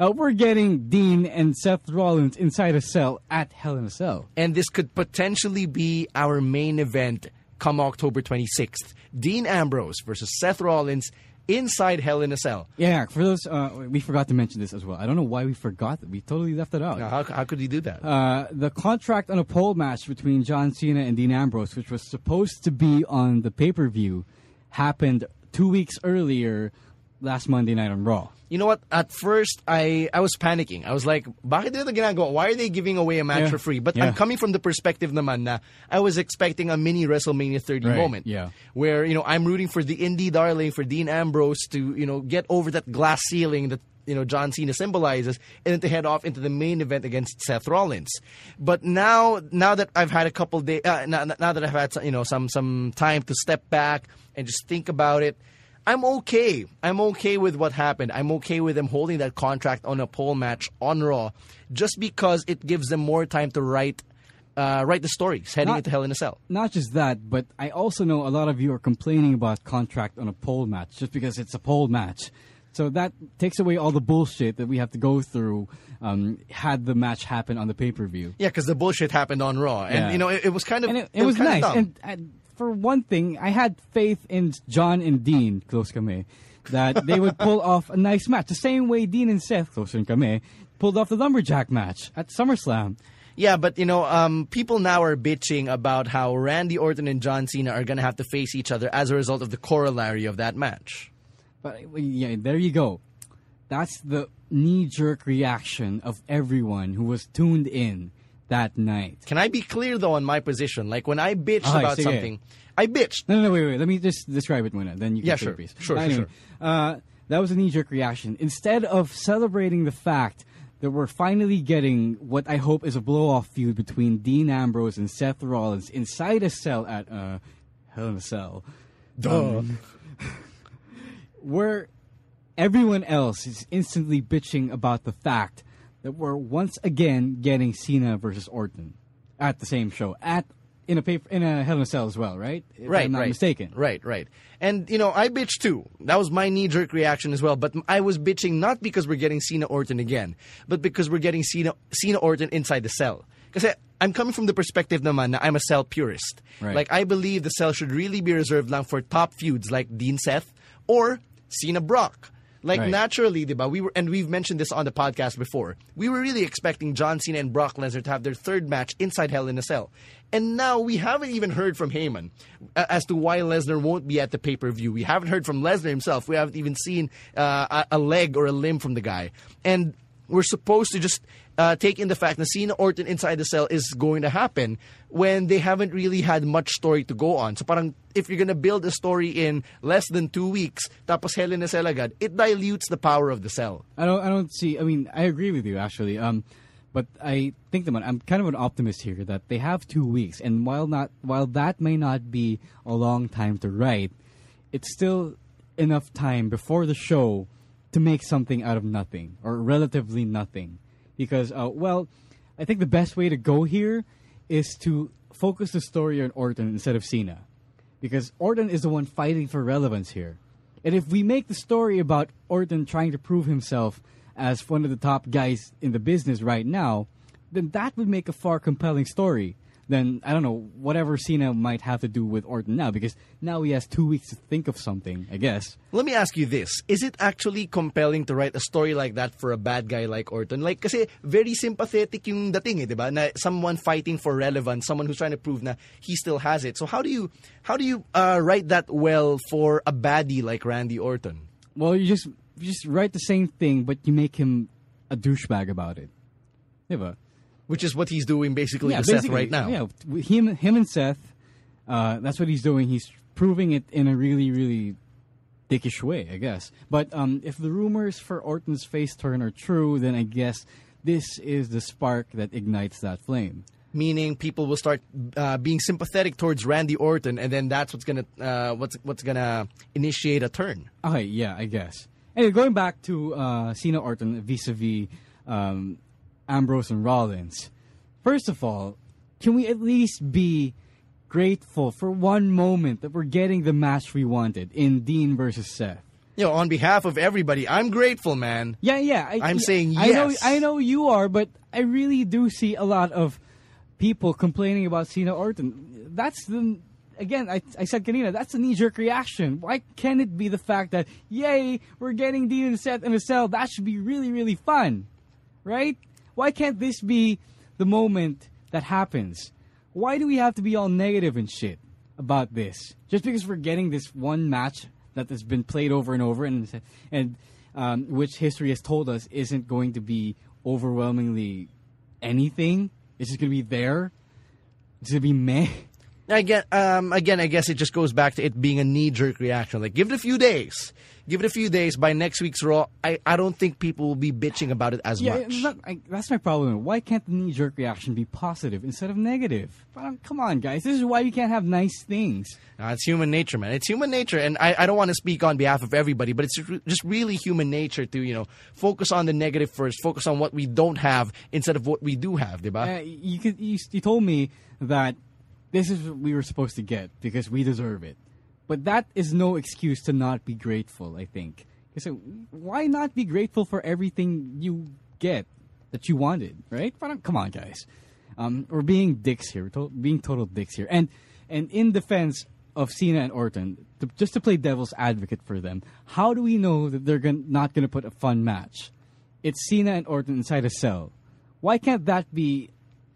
Uh, we're getting Dean and Seth Rollins inside a cell at Hell in a Cell. and this could potentially be our main event come October 26th. Dean Ambrose versus Seth Rollins inside Hell in a Cell. Yeah, for those, uh, we forgot to mention this as well. I don't know why we forgot that. We totally left it out. Now, how, how could you do that? Uh, the contract on a pole match between John Cena and Dean Ambrose, which was supposed to be on the pay per view, happened two weeks earlier last Monday night on Raw. You know what? At first, I, I was panicking. I was like, bakit nila ginagawa? Why are they giving away a match Yeah. for free? But Yeah. I'm coming from the perspective naman na I was expecting a mini WrestleMania 30 Right, moment. yeah. Where, you know, I'm rooting for the indie darling, for Dean Ambrose to, you know, get over that glass ceiling that you know John Cena symbolizes, and then to head off into the main event against Seth Rollins. But now, now that I've had a couple days, uh, now, now that I've had you know some some time to step back and just think about it, I'm okay. I'm okay with what happened. I'm okay with them holding that contract on a pole match on Raw, just because it gives them more time to write uh, write the stories heading Not- into Hell in a Cell. Not just that, but I also know a lot of you are complaining about contract on a pole match just because it's a pole match. So that takes away all the bullshit that we have to go through um, had the match happen on the pay per view. Yeah, because the bullshit happened on Raw, and Yeah. you know it, it was kind of And it, it was, kinda nice. And, and for one thing, I had faith in John and Dean, close kame, that they would pull off a nice match. The same way Dean and Seth, close kame, pulled off the Lumberjack match at SummerSlam. Yeah, but you know, um, people now are bitching about how Randy Orton and John Cena are going to have to face each other as a result of the corollary of that match. But yeah, there you go. That's the knee jerk reaction of everyone who was tuned in that night. Can I be clear though on my position? Like when I bitched Okay, about sige. something, I bitched. No, no, no, wait, wait. Let me just describe it muna. Then you can Yeah, sure. your piece. Sure, sure, Uh, that was a knee jerk reaction. Instead of celebrating the fact that we're finally getting what I hope is a blow off feud between Dean Ambrose and Seth Rollins inside a cell at uh, Hell in a Cell. Um, where everyone else is instantly bitching about the fact that we're once again getting Cena versus Orton at the same show at in a paper in a Hell in a Cell as well, right? If right, I'm not right. mistaken. Right, right. And you know, I bitched too. That was my knee jerk reaction as well. But I was bitching not because we're getting Cena Orton again, but because we're getting Cena Cena Orton inside the cell. Because I'm coming from the perspective naman na I'm a cell purist. Right. Like I believe the cell should really be reserved lang for top feuds like Dean Seth or Cena Brock. Like Right. naturally, diba? We were, and we've mentioned this on the podcast before. We were really expecting John Cena and Brock Lesnar to have their third match inside Hell in a Cell, and now we haven't even heard from Heyman as to why Lesnar won't be at the pay per view. We haven't heard from Lesnar himself. We haven't even seen uh, a leg or a limb from the guy, and we're supposed to just uh, take in the fact that Cena Orton inside the cell is going to happen when they haven't really had much story to go on. So parang if you're gonna build a story in less than two weeks, tapos Hell in a Cell agad, it dilutes the power of the cell. I don't. I don't see. I mean, I agree with you actually. Um, but I think that I'm kind of an optimist here that they have two weeks, and while not, while that may not be a long time to write, it's still enough time before the show to make something out of nothing or relatively nothing. Because, uh, well, I think the best way to go here is to focus the story on Orton instead of Cena, because Orton is the one fighting for relevance here. And if we make the story about Orton trying to prove himself as one of the top guys in the business right now, then that would make a far compelling story than I don't know whatever Cena might have to do with Orton now because now he has two weeks to think of something. I guess. Let me ask you this. Is it actually compelling to write a story like that for a bad guy like Orton? Like, kasi very sympathetic yung dating eh, di ba? Na someone fighting for relevance, someone who's trying to prove na he still has it. So how do you, how do you uh, write that well for a baddie like Randy Orton? Well, you just you just write the same thing, but you make him a douchebag about it. Diba? Which is what he's doing basically to Seth right now. Yeah, him, him and Seth, uh, that's what he's doing. He's proving it in a really, really dickish way, I guess. But um, if the rumors for Orton's face turn are true, then I guess this is the spark that ignites that flame. Meaning people will start uh, being sympathetic towards Randy Orton, and then that's what's gonna uh, what's what's gonna initiate a turn. Okay, yeah, I guess. Anyway, going back to uh, Cena Orton vis-a-vis um, Ambrose and Rollins. First of all, can we at least be grateful for one moment that we're getting the match we wanted in Dean versus Seth? You know, on behalf of everybody, I'm grateful, man. Yeah, yeah. I, I'm yeah, saying I know, yes. I know you are, but I really do see a lot of people complaining about Cena Orton. That's the again. I, I said kanina, that's a knee jerk reaction. Why can't it be the fact that yay, we're getting Dean and Seth in a cell? That should be really, really fun, right? Why can't this be the moment that happens? Why do we have to be all negative and shit about this? Just because we're getting this one match that has been played over and over and and um, which history has told us isn't going to be overwhelmingly anything. It's just going to be there. It's going to be meh. Again, um, again, I guess it just goes back to it being a knee jerk reaction. Like, give it a few days. Give it a few days. By next week's Raw, I, I don't think people will be bitching about it as Yeah, much. I, that's my problem. Why can't the knee jerk reaction be positive instead of negative? Parang, Come on, guys. This is why you can't have nice things. Uh, it's human nature, man. It's human nature, and I, I don't want to speak on behalf of everybody, but it's just really human nature to you know focus on the negative first, focus on what we don't have instead of what we do have, diba? Uh, you, could, you, you told me that this is what we were supposed to get because we deserve it. But that is no excuse to not be grateful, I think. So why not be grateful for everything you get that you wanted, right? Come on, guys. Um, we're being dicks here. We're to- being total dicks here. And and in defense of Cena and Orton, to, just to play devil's advocate for them, how do we know that they're gon- not going to put a fun match? It's Cena and Orton inside a cell. Why can't that be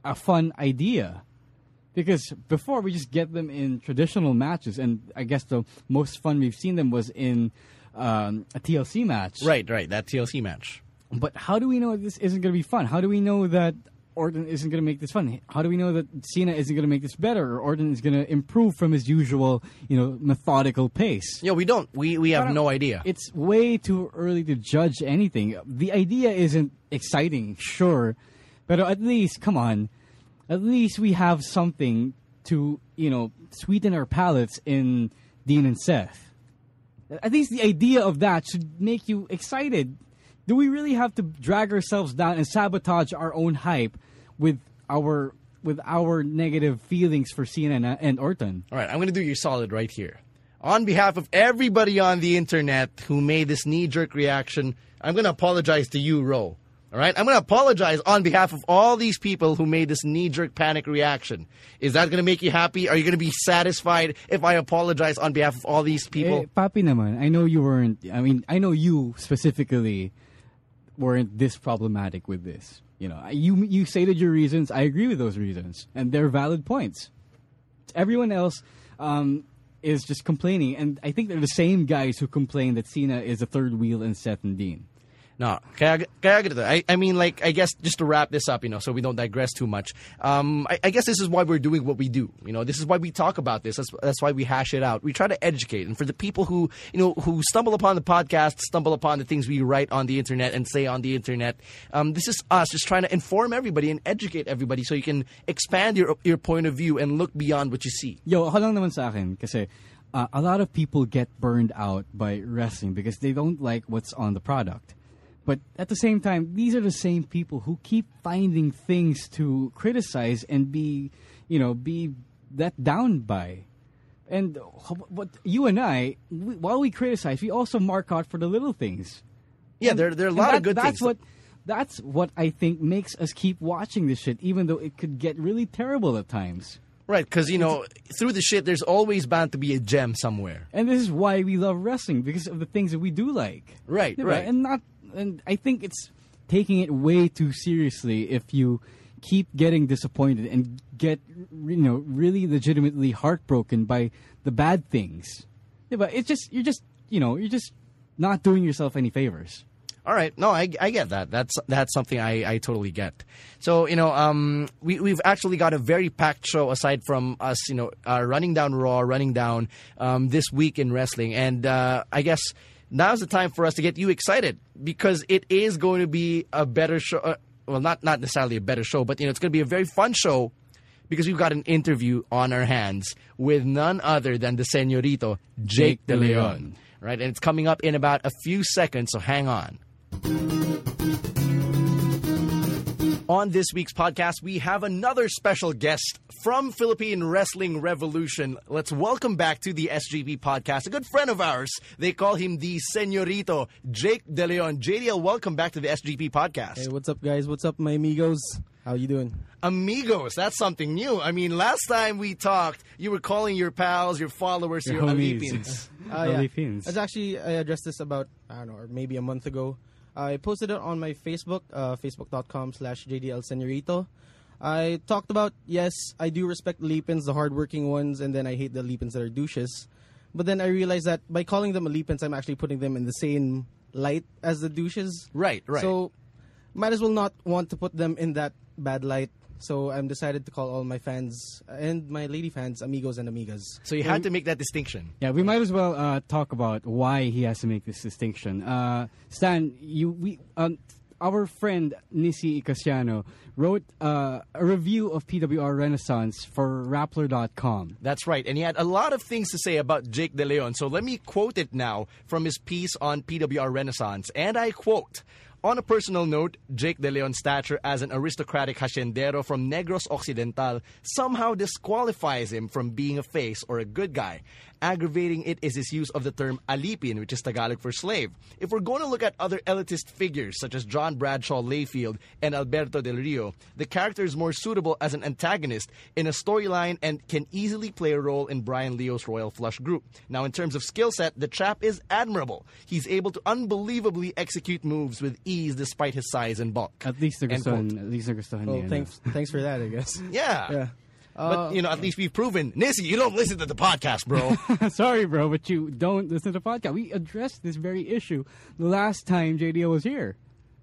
a fun idea? Because before we just get them in traditional matches, and I guess the most fun we've seen them was in um, a TLC match. Right, right. That TLC match. But how do we know this isn't going to be fun? How do we know that Orton isn't going to make this fun? How do we know that Cena isn't going to make this better, or Orton is going to improve from his usual, you know, methodical pace? Yeah, we don't. We we have no idea. It's way too early to judge anything. The idea isn't exciting, sure, but at least, come on, at least we have something to, you know, sweeten our palates in Dean and Seth. At least the idea of that should make you excited. Do we really have to drag ourselves down and sabotage our own hype with our with our negative feelings for Cena and, Orton? All right, I'm going to do you solid right here. On behalf of everybody on the internet who made this knee jerk reaction, I'm going to apologize to you, Ro. All right, I'm going to apologize on behalf of all these people who made this knee-jerk panic reaction. Is that going to make you happy? Are you going to be satisfied if I apologize on behalf of all these people? Eh, papi naman, I know you weren't, I mean, I know you specifically weren't this problematic with this. You know, you you stated your reasons. I agree with those reasons, and they're valid points. Everyone else um, is just complaining, and I think they're the same guys who complain that Cena is a third wheel in Seth and Dean. No, kaya, kaya. I, I mean, like, I guess just to wrap this up, you know, so we don't digress too much. Um, I, I guess this is why we're doing what we do. You know, this is why we talk about this. That's, that's why we hash it out. We try to educate, and for the people who, you know, who stumble upon the podcast, stumble upon the things we write on the internet and say on the internet, um, this is us just trying to inform everybody and educate everybody, so you can expand your your point of view and look beyond what you see. Yo, ako naman sa akin kasi uh, a lot of people get burned out by wrestling because they don't like what's on the product. But at the same time, these are the same people who keep finding things to criticize and be, you know, be let down by. And what you and I, we, while we criticize, we also mark out for the little things. Yeah, And- there there are a lot that- of good that's things. What, that's what I think makes us keep watching this shit, even though it could get really terrible at times. Right, because you know, through the shit, there's always bound to be a gem somewhere. And this is why we love wrestling because of the things that we do like. Right, Diba? right. And not and I think it's taking it way too seriously if you keep getting disappointed and get you know really legitimately heartbroken by the bad things. But it's just you're just you know you're just not doing yourself any favors. All right, no, I, I get that. That's that's something I, I totally get. So you know, um, we we've actually got a very packed show aside from us, you know, uh, running down Raw, running down um, this week in wrestling, and uh, I guess now's the time for us to get you excited because it is going to be a better show. Uh, well, not not necessarily a better show, but you know, it's going to be a very fun show because we've got an interview on our hands with none other than the Senyorito Jake, De. Leon. Right, and it's coming up in about a few seconds, so hang on. On this week's podcast, we have another special guest from Philippine Wrestling Revolution. Let's welcome back to the SGP podcast a good friend of ours. They call him the Senyorito, Jake De Leon. JDL, welcome back to the SGP podcast. Hey, what's up, guys? What's up, my amigos? How you doing? Amigos, that's something new. I mean, last time we talked, you were calling your pals, your followers, your, Your homies. Alipins. Uh, yeah. Philippines. It's actually I addressed this about I don't know, or maybe a month ago. I posted it on my Facebook, uh, facebook.com slash JDL Senorito. I talked about yes, I do respect Alipins, the hardworking ones, and then I hate the Alipins that are douches. But then I realized that by calling them a Leapins, I'm actually putting them in the same light as the douches. Right, right. So might as well not want to put them in that bad light. So I'm decided to call all my fans and my lady fans amigos and amigas. So you had to make that distinction. Yeah, we might as well uh, talk about why he has to make this distinction. Uh, Stan, you we um, our friend Nissi Icasiano wrote uh, a review of PWR Renaissance for Rappler.com. That's right. And he had a lot of things to say about Jake De Leon. So let me quote it now from his piece on PWR Renaissance. And I quote On a personal note, Jake De Leon's stature as an aristocratic haciendero from Negros Occidental somehow disqualifies him from being a face or a good guy. Aggravating it is his use of the term alipin, which is Tagalog for slave. If we're going to look at other elitist figures such as John Bradshaw Layfield and Alberto Del Rio, the character is more suitable as an antagonist in a storyline and can easily play a role in Brian Leo's Royal Flush group. Now, in terms of skill set, the chap is admirable. He's able to unbelievably execute moves with ease despite his size and bulk. At least End quote. nagustuhan, at least nagustuhan Well, thanks, thanks for that, I guess. Yeah. Yeah. But, you know, at least we've proven. Nissi, you don't listen to the podcast, bro. Sorry, bro, but you don't listen to the podcast. We addressed this very issue the last time JDL was here.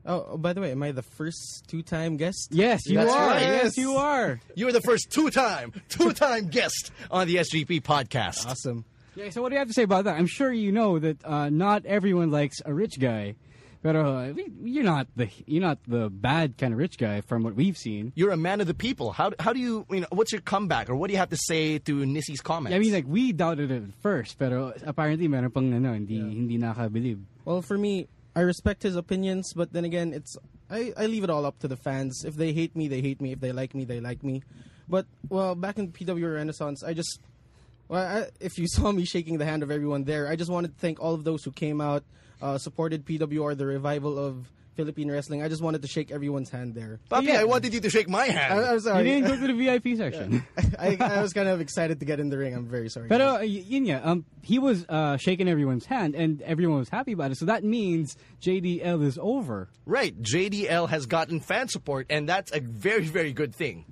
Oh, oh, by the way, am I the first two-time guest? Yes, you That's are. right. Yes, you are. you were the first two-time, two-time guest on the SGP podcast. Awesome. Yeah, so what do you have to say about that? I'm sure you know that uh, not everyone likes a rich guy, but uh, you're not the you're not the bad kind of rich guy from what we've seen. You're a man of the people. How, how do you, you know, what's your comeback or what do you have to say to Nissi's comments? I mean, like we doubted it at first, pero apparently meron pang ano, hindi hindi nakabilib. Well, for me, I respect his opinions, but then again, it's I, I leave it all up to the fans. If they hate me, they hate me. If they like me, they like me. But well, back in PW Renaissance, I just well, I, if you saw me shaking the hand of everyone there, I just wanted to thank all of those who came out, uh, supported PWR, the revival of Philippine wrestling. I just wanted to shake everyone's hand there. Papi, Yeah. I wanted you to shake my hand. I, I'm You didn't go to the VIP section. I, I was kind of excited to get in the ring. I'm very sorry. But uh, yun nga, um, he was uh, shaking everyone's hand, and everyone was happy about it. So that means JDL is over. right, JDL has gotten fan support, and that's a very, very good thing.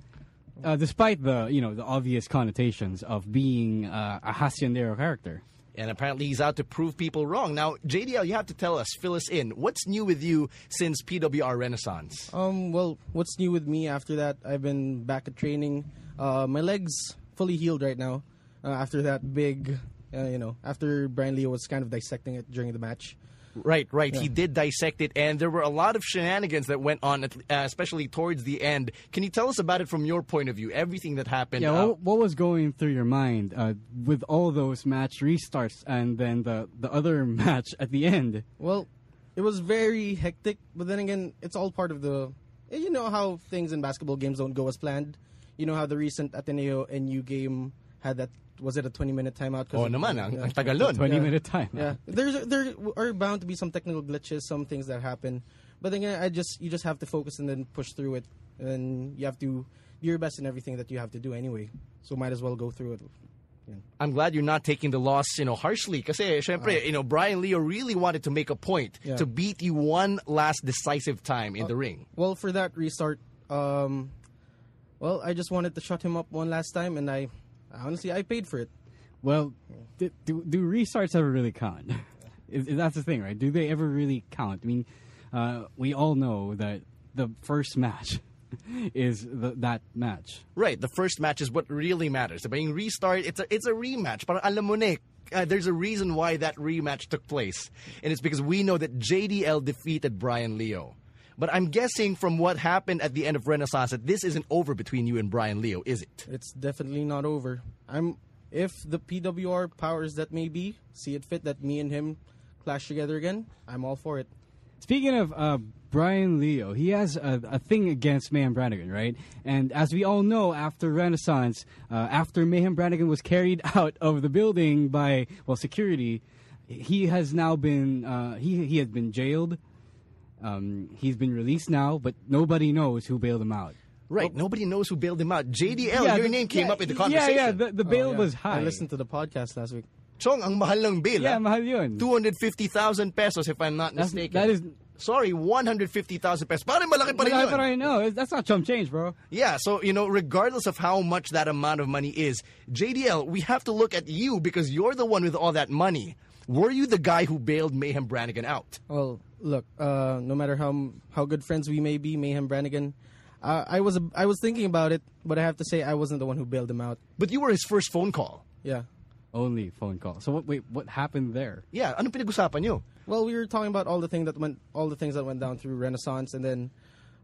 uh, despite the you know the obvious connotations of being uh, a haciendero character. And apparently he's out to prove people wrong. Now, JDL, you have to tell us, fill us in. What's new with you since PWR Renaissance? Um, well, what's new with me after that? I've been back at training. Uh, my legs fully healed right now. Uh, after that big, uh, you know, after Brian Leo was kind of dissecting it during the match. Right, right. He did dissect it, and there were a lot of shenanigans that went on, uh, especially towards the end. Can you tell us about it from your point of view? Everything that happened. Yeah, uh, what, what was going through your mind uh, with all those match restarts and then the the other match at the end? Well, it was very hectic, but then again, it's all part of the. You know how things in basketball games don't go as planned. You know how the recent Ateneo NU game had that. Was it a 20 minute timeout? oh, of- naman, ang, yeah. ang tagal nun. Twenty Yeah. minute time. Yeah, there's there are bound to be some technical glitches, some things that happen, but then again, I just you just have to focus and then push through it, and you have to do your best in everything that you have to do anyway. So might as well go through it. Yeah. I'm glad you're not taking the loss, you know, harshly. Kasi, eh, syempre, uh, you know, Brian Leo really wanted to make a point Yeah. to beat you one last decisive time in the uh, ring. Well, for that restart, um, well, I just wanted to shut him up one last time, and I honestly I paid for it. Well, do, do, do restarts ever really count? Is- is- That's the thing, right? Do they ever really count? I mean, uh, we all know that the first match is the, that match. Right, the first match is what really matters. Diba? Yung restart, it's a, it's a rematch. Parang alam mo na uh, there's a reason why that rematch took place. And it's because we know that JDL defeated Brian Leo. But I'm guessing from what happened at the end of Renaissance that this isn't over between you and Brian Leo, is it? It's definitely not over. I'm if the PWR powers that may be see it fit that me and him clash together again. I'm all for it. Speaking of uh, Brian Leo, he has a, a thing against Mayhem Brannigan, right? And as we all know, after Renaissance, uh, after Mayhem Brannigan was carried out of the building by well security, he has now been uh, he he has been jailed. Um, he's been released now, but nobody knows who bailed him out. Right, nobody knows who bailed him out. JDL, Yeah, your the- name came yeah, up in the conversation. Yeah, the, the bail Oh, yeah. was high. I listened to the podcast last week. Chong, ang mahal ng bail. Yeah, ah. mahal yun. 250,000 pesos if I'm not That's- mistaken. that is- Sorry, 150,000 pesos. Parang malaki pa rin Malaki yun. pa rin, no, that's not chump change, bro. Yeah, so, you know, regardless of how much that amount of money is, JDL, we have to look at you because you're the one with all that money. Were you the guy who bailed Mayhem Brannigan out? Well, look, uh, no matter how how good friends we may be, Mayhem Brannigan, uh, I was I was thinking about it, but I have to say I wasn't the one who bailed him out. But you were his first phone call. Yeah. Only phone call. So what? Wait, what happened there? Yeah, anong pinag-usapan nyo? Well, we were talking about all the thing that went all the things that went down through Renaissance, and then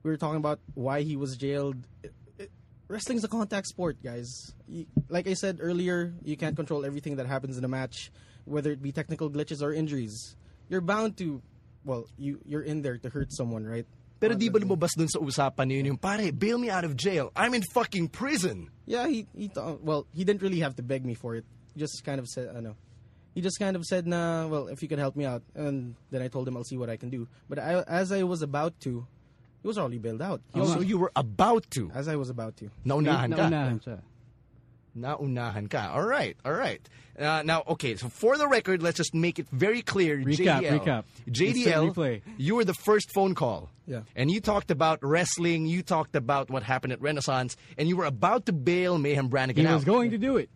we were talking about why he was jailed. It- it- wrestling's a contact sport, guys. You, like I said earlier, you can't control everything that happens in a match, whether it be technical glitches or injuries. You're bound to, well, you you're in there to hurt someone, right? Pero di ba lumabas dun sa usapan niyo yung, pare, bail me out of jail. I'm in fucking prison. Yeah, he he th- well, he didn't really have to beg me for it. He just kind of said, I know. He just kind of said, "Nah, well, if you could help me out." And then I told him I'll see what I can do. But I, as I was about to, he was already bailed out. He oh, So you were about to. as I was about to. Naunahan ka. Naunahan siya. Naunahan ka. All right, all right. Uh, now, okay, so for the record, let's just make it very clear. Recap, JDL, recap. JDL, you were the first phone call. Yeah. And you talked about wrestling, you talked about what happened at Renaissance, and you were about to bail Mayhem Brannigan He out. He was going to do it.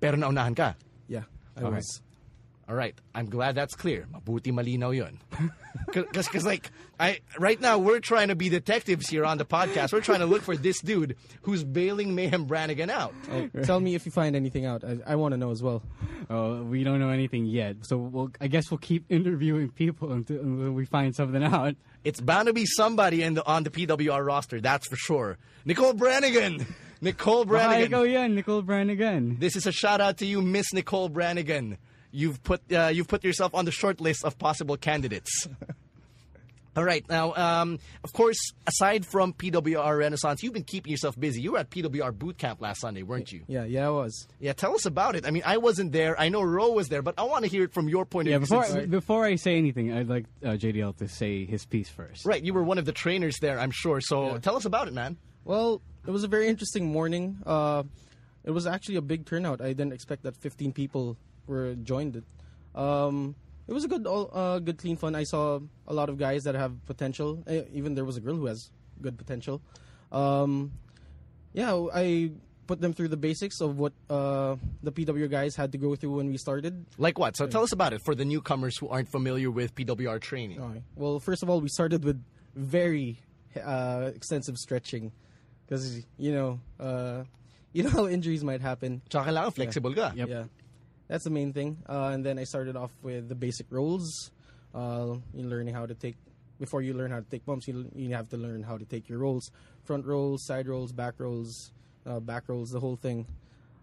Pero naunahan ka. Yeah, I was. All right, I'm glad that's clear. Mabuti malinaw yun. Because, like, I right now we're trying to be detectives here on the podcast. We're trying to look for this dude who's bailing Mayhem Brannigan out. Oh, tell me if you find anything out. I, I want to know as well. Oh, we don't know anything yet. So we'll, I guess we'll keep interviewing people until, until we find something out. It's bound to be somebody in the, on the PWR roster, that's for sure. Nicole Brannigan! Nicole Hi, Brannigan! go yan, Nicole Brannigan. This is a shout out to you, Miss Nicole Brannigan. You've put uh, you've put yourself on the short list of possible candidates. All right. Now, um, of course, aside from PWR Renaissance, you've been keeping yourself busy. You were at PWR boot camp last Sunday, weren't you? Yeah, yeah, I was. Yeah, tell us about it. I mean, I wasn't there. I know Ro was there, but I want to hear it from your point Yeah, of view. Yeah, before since- before I say anything, I'd like uh, JDL to say his piece first. right, you were one of the trainers there, I'm sure. So tell us about it, man. Well, it was a very interesting morning. Uh, it was actually a big turnout. I didn't expect that 15 people were joined it. Um, it was a good, all- uh, good, clean fun. I saw a lot of guys that have potential. Eh, Even there was a girl who has good potential. Um, yeah, I put them through the basics of what uh, the PW guys had to go through when we started. Like what? So tell us about it for the newcomers who aren't familiar with PWR training. Okay. Well, first of all, we started with very uh, extensive stretching because you know, uh, you know how injuries might happen. Tsaka kailangan flexible ka. Yep. Yeah, that's the main thing. Uh, and then I started off with the basic rolls. Uh, you learning how to take before you learn how to take bumps. You you have to learn how to take your rolls, front rolls, side rolls, back rolls, uh, back rolls, the whole thing.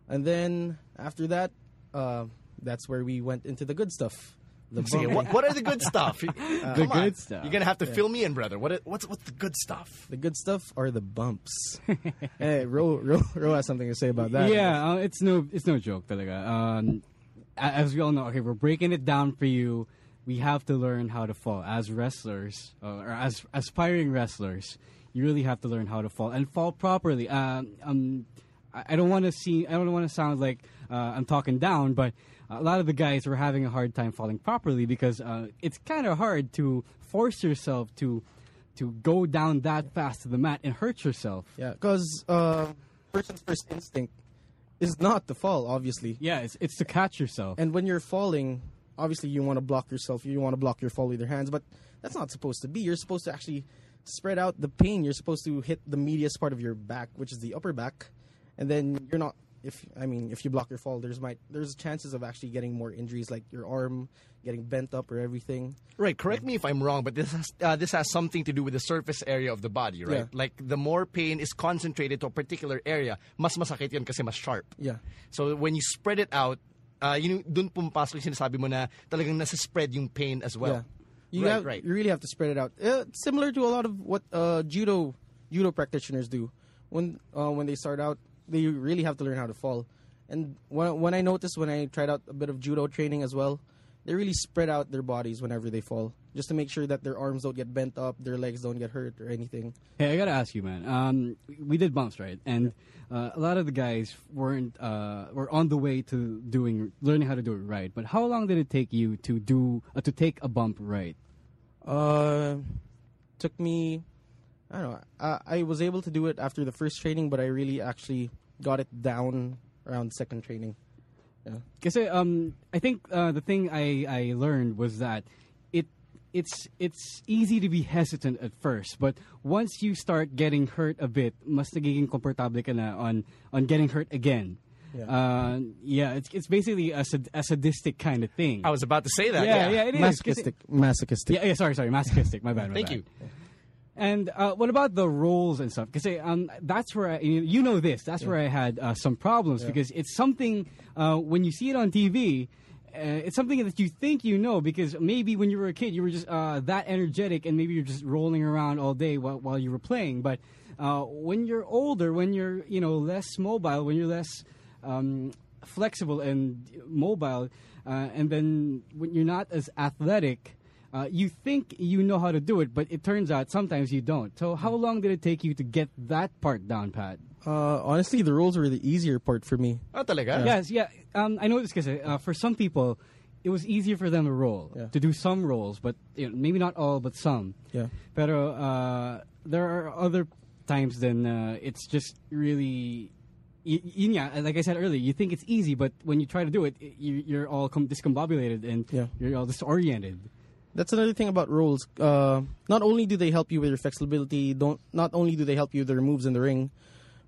And then after that, uh, that's where we went into the good stuff. The Sige, bumping. what, what are the good stuff? The Come on. good stuff. You're gonna have to fill me in, brother. What? What's what's the good stuff? The good stuff are the bumps. hey, Ro, Ro, Ro has something to say about that. Yeah, uh, it's no it's no joke talaga. Um, a- as we all know, okay, we're breaking it down for you. We have to learn how to fall as wrestlers uh, or as aspiring wrestlers. You really have to learn how to fall and fall properly. Um, um, I don't want to see. I don't want to sound like uh, I'm talking down, but a lot of the guys were having a hard time falling properly because uh, it's kind of hard to force yourself to to go down that fast to the mat and hurt yourself. Yeah, because uh, person's first instinct is not to fall, obviously. Yeah, it's, it's to catch yourself. And when you're falling, obviously you want to block yourself. You want to block your fall with your hands, but that's not supposed to be. You're supposed to actually spread out the pain. You're supposed to hit the medius part of your back, which is the upper back, and then you're not. If I mean, if you block your fall, there's might there's chances of actually getting more injuries, like your arm getting bent up or everything. Right. Correct me if I'm wrong, but this has uh, this has something to do with the surface area of the body, right? Yeah. Like the more pain is concentrated to a particular area, mas masakit yun kasi mas sharp. Yeah. So when you spread it out, uh, yun, dun pumapasok yung sinasabi mo na talagang nasa spread yung pain as well. Yeah. You right, have, right. You really have to spread it out. Uh, similar to a lot of what uh, judo judo practitioners do. When uh, when they start out, they really have to learn how to fall. And when when I noticed when I tried out a bit of judo training as well, they really spread out their bodies whenever they fall, just to make sure that their arms don't get bent up, their legs don't get hurt or anything. Hey, I gotta ask you, man. Um, we did bumps, right? And uh, a lot of the guys weren't uh, were on the way to doing learning how to do it right. But how long did it take you to do uh, to take a bump right? Uh, took me, I don't know. I, I was able to do it after the first training, but I really actually got it down around second training. Yeah. Because um, I think uh, the thing I, I learned was that it it's it's easy to be hesitant at first, but once you start getting hurt a bit, mas nagiging komportable ka na on on getting hurt again. Yeah. Uh, yeah, it's it's basically a, sad- a sadistic kind of thing. I was about to say that. yeah, yeah, it is. 'cause it- Masochistic. Masochistic. Yeah, yeah, sorry, sorry, masochistic. My bad. My Thank bad. you. And uh, what about the roles and stuff? Because um, that's where I, you know this. That's where I had uh, some problems because it's something uh, when you see it on TV. Uh, it's something that you think you know because maybe when you were a kid you were just uh, that energetic and maybe you're just rolling around all day while, while you were playing. But uh, when you're older, when you're you know less mobile, when you're less um, flexible and mobile, uh, and then when you're not as athletic, uh, you think you know how to do it, but it turns out sometimes you don't. So how long did it take you to get that part down, Pat? Uh, honestly, the rolls were the easier part for me. Ah, talaga? Yes, yeah. Um, I know this because uh, for some people, it was easier for them to roll, Yeah. to do some rolls, but you know, maybe not all, but some. Yeah. Pero uh, there are other times then uh, it's just really. Y- yun nga, like I said earlier, you think it's easy, but when you try to do it, y- you, you're all com- discombobulated and Yeah. you're all disoriented. That's another thing about rolls. Uh, not only do they help you with your flexibility, don't not only do they help you with their moves in the ring,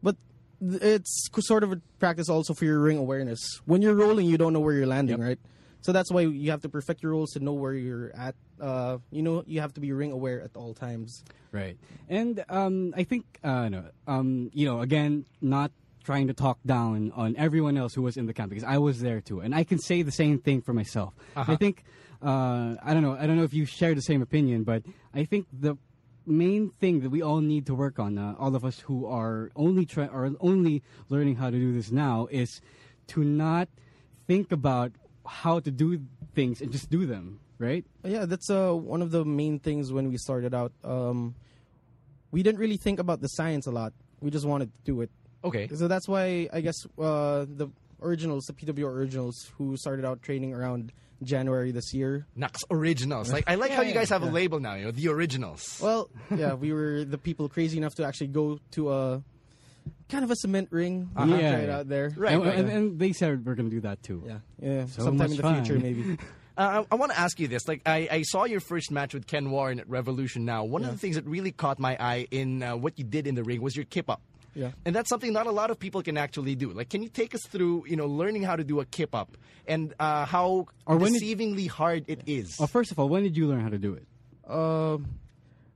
but it's sort of a practice also for your ring awareness. When you're rolling, you don't know where you're landing, Yep. right? So that's why you have to perfect your rolls to know where you're at. Uh, you know, you have to be ring aware at all times. Right. And um, I think, uh, no, um, you know, again, not trying to talk down on everyone else who was in the camp because I was there too. And I can say the same thing for myself. I think uh, I don't know. I don't know if you share the same opinion, but I think the main thing that we all need to work on, uh, all of us who are only try are only learning how to do this now, is to not think about how to do things and just do them. Right? Yeah, that's uh, one of the main things when we started out. Um, we didn't really think about the science a lot. We just wanted to do it. Okay. So that's why I guess uh, the originals, the PWR originals, who started out training around January this year. Nux originals. Like I like how you guys have a label now. You know, the originals. Well, yeah, we were the people crazy enough to actually go to a kind of a cement ring. Uh-huh. Yeah, Yeah, try it yeah. out there. Right, and, right. and, and they said we're going to do that too. Yeah, yeah. So Sometime much in the fun. future, maybe. Uh, I, I want to ask you this. Like, I, I saw your first match with Ken Warren at Revolution. Now, one of the things that really caught my eye in uh, what you did in the ring was your kip up. Yeah. And that's something not a lot of people can actually do. Like, can you take us through, you know, learning how to do a kip up and uh, how Or when deceivingly hard it is? Well, first of all, when did you learn how to do it? Um,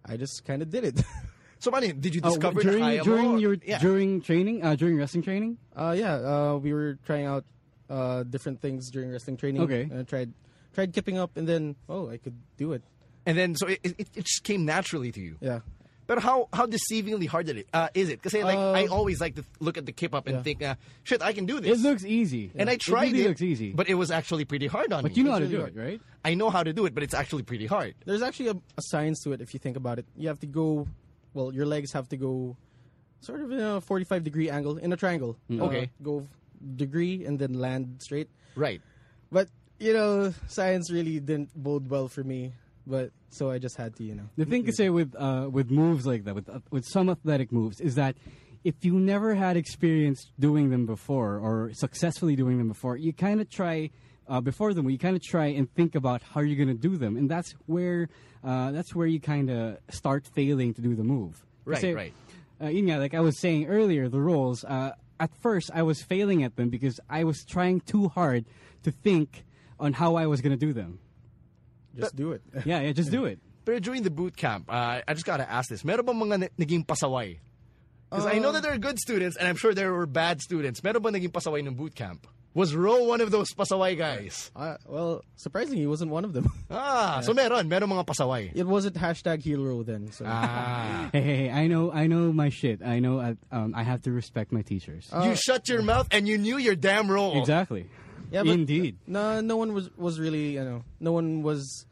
I just kind of did it. So, Manny, did you Oh, discover during the during your yeah. during training, uh, during wrestling training. uh, yeah, uh, we were trying out uh, different things during wrestling training. Okay. Uh, tried tried kipping up, and then oh, I could do it. and then so it, it, it just came naturally to you. Yeah. But how how deceivingly hard did it, uh, is it? Because like Uh, I always like to look at the kip up and yeah. think, uh, shit, I can do this. It looks easy, and I It tried really it, looks easy, but it was actually pretty hard on me. but you know how to It's do really it, right? I know how to do it, but it's actually pretty hard. There's actually a, a science to it if you think about it. You have to go, well, your legs have to go sort of in a 45 degree angle, in a triangle. Uh, Okay. Go degree and then land straight. Right. But, you know, science really didn't bode well for me. But, so I just had to, you know. The thing to say with uh, with moves like that, with uh, with some athletic moves, is that if you never had experience doing them before or successfully doing them before, you kind of try uh, before them. You kind of try and think about how you're going to do them, and that's where uh, that's where you kind of start failing to do the move. Right, Kasi, right. Uh, yun nga, like I was saying earlier, the rolls. Uh, at first, I was failing at them because I was trying too hard to think on how I was going to do them. Just do it. Yeah, yeah, just do it. But during the boot camp, uh, I just gotta ask this: Meron bang mga na- naging pasaway? Because I know that there are good students, and I'm sure there were bad students. Meron ba naging pasaway ng boot camp? Was Ro one of those pasaway guys? Uh, well, surprisingly, he wasn't one of them. Ah, so meron, meron mga pasaway. it wasn't hashtag hero then. So. Ah. Hey, hey, hey, I know, I know my shit. I know, I, um, I have to respect my teachers. you shut your mouth and you knew your damn role. exactly. Yeah, but Indeed. No, no one was was really you know no one was.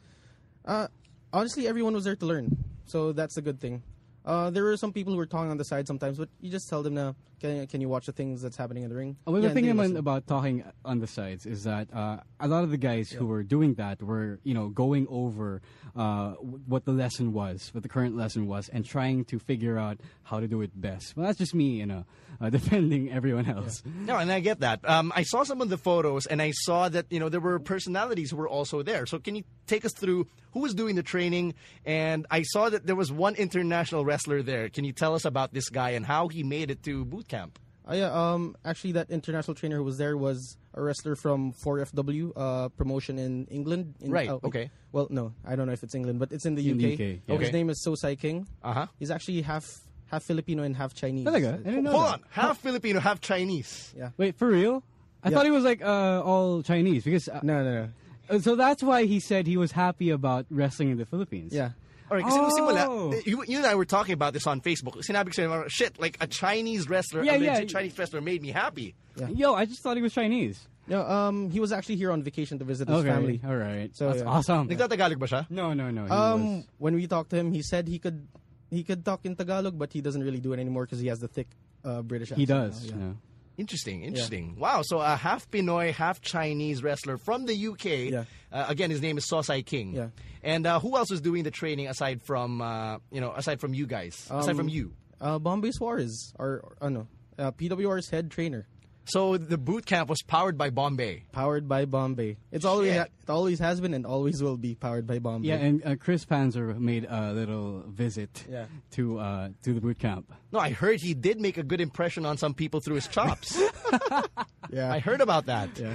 Uh, honestly, everyone was there to learn, so that's a good thing. Uh, there were some people who were talking on the side sometimes, but you just tell them now, can can you watch the things that's happening in the ring? Well, Yeah, the thing they naman about talking on the sides is that uh, a lot of the guys who were doing that were, you know, going over uh, what the lesson was, what the current lesson was, and trying to figure out how to do it best. Well, that's just me, you know, uh, defending everyone else. No, and I get that. Um, I saw some of the photos, and I saw that you know there were personalities who were also there. So can you take us through who was doing the training? And I saw that there was one international wrestler there. Can you tell us about this guy and how he made it to boot camp? Oh, yeah, um, actually, that international trainer who was there was a wrestler from 4FW uh, promotion in England. In, Right, oh, okay. Well, no, I don't know if it's England, but it's in the In UK. the UK, yeah. Okay. His name is Sosai King. Uh-huh. He's actually half half Filipino and half Chinese. Talaga? I didn't know Hold that. on, half Filipino, half Chinese. Yeah. Wait, for real? I Yeah. thought he was like uh, all Chinese because. Uh, No, no, no. uh, So that's why he said he was happy about wrestling in the Philippines. Yeah. All right, kasi nung simula, Oh. you, you and I were talking about this on Facebook. Sinabi ko sa'yo, shit, like a Chinese wrestler, Yeah, a yeah. Chinese wrestler made me happy. Yo, I just thought he was Chinese. No, um, he was actually here on vacation to visit his okay. family. All right. So, that's yeah. awesome. Nagtatagalog ba siya? No, no, no. he Um, was- when we talked to him, he said he could he could talk in Tagalog, but he doesn't really do it anymore because he has the thick uh, British accent. he does. now, yeah. yeah. Interesting, interesting. Wow, so a half Pinoy, half Chinese wrestler from the UK. Yeah. Uh, again, his name is Sosai King. Yeah. And uh, who else was doing the training aside from uh, you know aside from you guys? aside Um, from you. Uh, Bombay Suarez, or, or uh, no, uh, PWR's head trainer, So the boot camp was powered by Bombay. powered by Bombay. It's always ha- it always has been and always will be powered by Bombay. Yeah, and uh, Chris Panzer made a little visit Yeah. to uh, to the boot camp. No, I heard he did make a good impression on some people through his chops. yeah, I heard about that. yeah.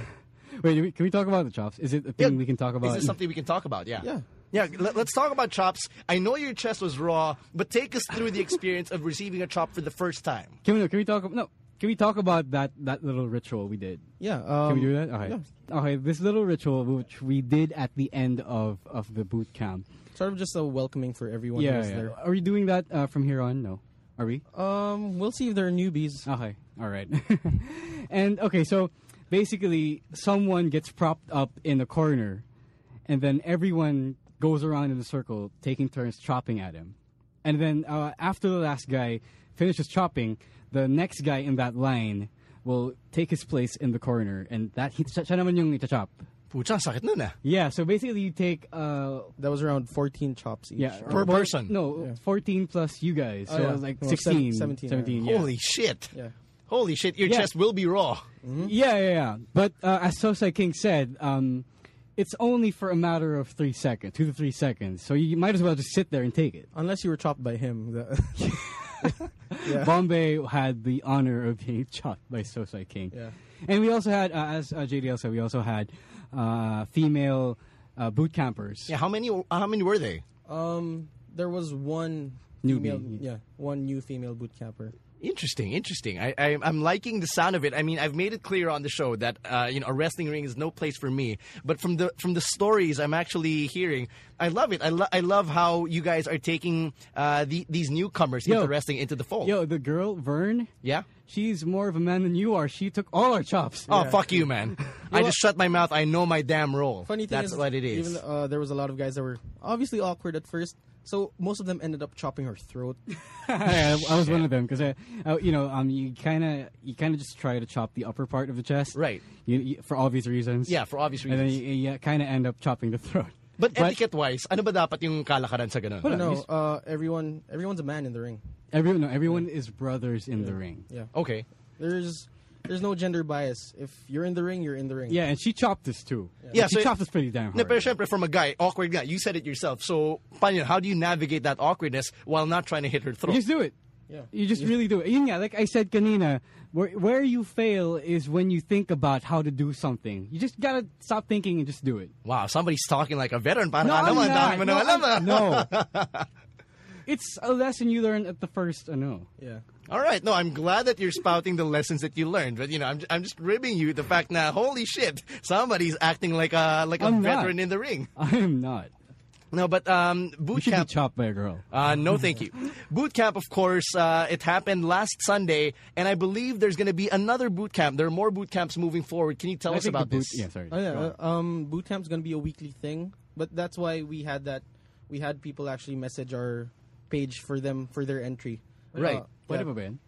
Wait, we- can we talk about the chops? Is it a thing we can talk about? Is this something we can talk about? Yeah. Yeah. Yeah, let, us talk about chops. I know your chest was raw, but take us through the experience of receiving a chop for the first time. Can we, can we talk? No. can we talk about that that little ritual we did? Yeah. Um, Can we do that? Okay. yeah. Okay. This little ritual which we did at the end of of the boot camp. Sort of just a welcoming for everyone yeah, who's yeah. there. Are we doing that uh, from here on? No. Are we? Um, we'll see if there are newbies. Okay. All right. and okay, so basically, someone gets propped up in a corner, and then everyone goes around in a circle, taking turns chopping at him. And then uh, after the last guy finishes chopping, the next guy in that line will take his place in the corner, and that he, siya naman yung chop. Pucha, sakit nun ah. Yeah, so basically you take uh That was around 14 chops each. yeah Per person? No, Yeah. 14 plus you guys. Oh, so yeah. like Well, 16, 17, 17 yeah. yeah. Holy shit. Yeah. Holy shit, your Yeah. chest will be raw. Yeah, yeah, yeah. But uh, as Sosai King said, um, it's only for a matter of three seconds, two to three seconds. So you might as well just sit there and take it. Unless you were chopped by him. The- yeah. Bombay had the honor of being chopped by Sosai King. Yeah. And we also had, uh, as uh, JDL said, we also had uh, female uh, boot campers. Yeah, how many how many were they? Um, there was one Newbie. female, yeah, one new female boot camper. Interesting, interesting. I, I, I'm liking the sound of it. I mean, I've made it clear on the show that uh, you know a wrestling ring is no place for me. But from the from the stories I'm actually hearing, I love it. I, lo- I love how you guys are taking uh, the, these newcomers Yo. into wrestling into the fold. Yo, the girl, Vern, Yeah. she's more of a man than you are. She took all our chops. Oh fuck you, man! I just shut my mouth. I know my damn role. Funny thing That's is, what it is. Even uh, there was a lot of guys that were obviously awkward at first, so most of them ended up chopping her throat. I, I was one of them because I, I, you know, um, you kind of, you kind of just try to chop the upper part of the chest, Right. You, you, for obvious reasons. yeah, for obvious reasons. and then reasons. you, you kind of end up chopping the throat. but etiquette-wise, ano ba dapat yung kalakaran sa ganun? Wala. no, uh, everyone, everyone's a man in the ring. everyone, no, everyone is brothers in the ring. Yeah, Okay. there's there's no gender bias. If you're in the ring, you're in the ring. Yeah, and she chopped this too. Yeah, she so- chopped us pretty damn hard. No, syempre, from a guy, awkward guy, you said it yourself. So, paano yun? how do you navigate that awkwardness while not trying to hit her You throat? just do it. Yeah. You just really do it. Yun nga, like I said kanina, where, where you fail is when you think about how to do something. You just gotta stop thinking and just do it. Wow, somebody's talking like a veteran. No, I'm not. No, nang alam. I'm- no. it's a lesson you learn at the first, ano. yeah. All right, no, I'm glad that you're spouting the lessons that you learned. But, you know, I'm, I'm just ribbing you the fact that, holy shit, somebody's acting like a, like a I'm not. veteran in the ring. I am not. No, but um, You boot should be camp. chopped by a girl. Uh, no, thank you. Boot camp, of course, uh, it happened last Sunday, and I believe there's going to be another boot camp. There are more boot camps moving forward. Can you tell I us about boot, this? Yeah, sorry. Oh yeah, Go on. uh, um, boot camp's gonna be a weekly thing, but that's why we had that. We had people actually message our page for them for their entry. Right. Uh, Pwede yeah. ba ba yan?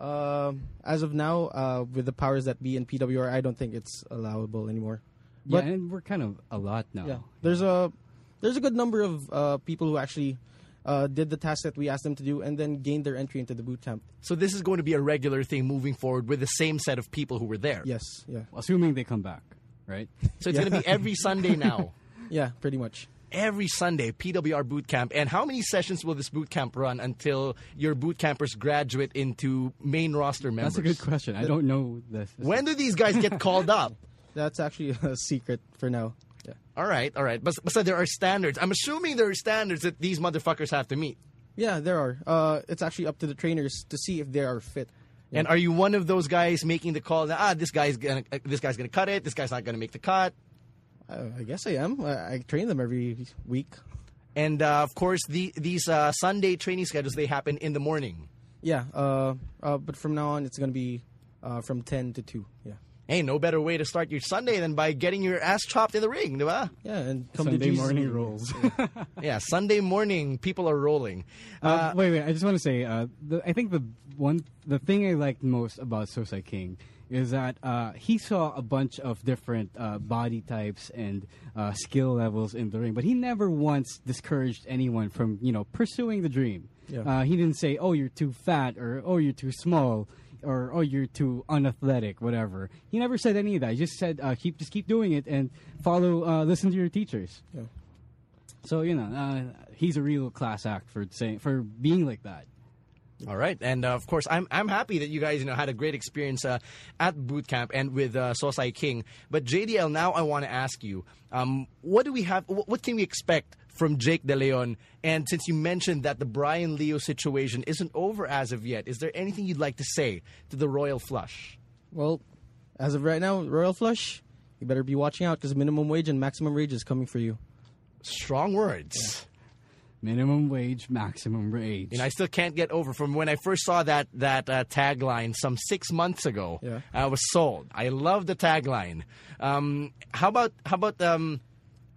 Um, as of now, uh, with the powers that be in PWR, I don't think it's allowable anymore. Yeah, and we're kind of a lot now. yeah, there's a there's a good number of uh, people who actually uh, did the task that we asked them to do and then gained their entry into the boot camp. So this is going to be a regular thing moving forward with the same set of people who were there. Yes, yeah, Assuming they come back, right? So it's going to be every Sunday now. yeah, pretty much. Every Sunday, PWR boot camp. And how many sessions will this boot camp run until your boot campers graduate into main roster members? That's a good question. I don't know this. When do these guys get called up? That's actually a secret for now. Yeah. All right, all right. But, but so there are standards. I'm assuming there are standards that these motherfuckers have to meet. Yeah, there are. Uh, it's actually up to the trainers to see if they are fit. And are you one of those guys making the call that ah this guy's gonna uh, this guy's gonna cut it, this guy's not gonna make the cut? Uh, I guess I am. I, I train them every week. And uh, of course, the, these uh, Sunday training schedules they happen in the morning. Yeah, uh, uh, but from now on, it's going to be uh, from 10 to 2. Yeah. Hey, no better way to start your Sunday than by getting your ass chopped in the ring, diba? Yeah, and come Sunday Jesus morning rolls. Yeah, Sunday morning, people are rolling. Uh, wait, wait. I just want to say, uh, the, I think the one, the thing I liked most about Sosai King is that uh, he saw a bunch of different uh, body types and uh, skill levels in the ring, but he never once discouraged anyone from, you know, pursuing the dream. Yeah. Uh, he didn't say, "Oh, you're too fat," or "Oh, you're too small," or "Oh, you're too unathletic," whatever. He never said any of that. He just said, uh, "Keep, just keep doing it and follow, uh, listen to your teachers." Yeah. So you know, uh, he's a real class act for saying for being like that. All right, and uh, of course, I'm I'm happy that you guys you know had a great experience uh, at boot camp and with uh, Sosai King. But JDL, now I want to ask you, um, what do we have? What, what can we expect from Jake De Leon? And since you mentioned that the Brian Leo situation isn't over as of yet, is there anything you'd like to say to the Royal Flush? Well, as of right now, Royal Flush, you better be watching out because minimum wage and maximum wage is coming for you. Strong words. Minimum wage, maximum wage. And I still can't get over from when I first saw that that uh, tagline some six months ago. Yeah. I was sold. I love the tagline. Um, how about how about um,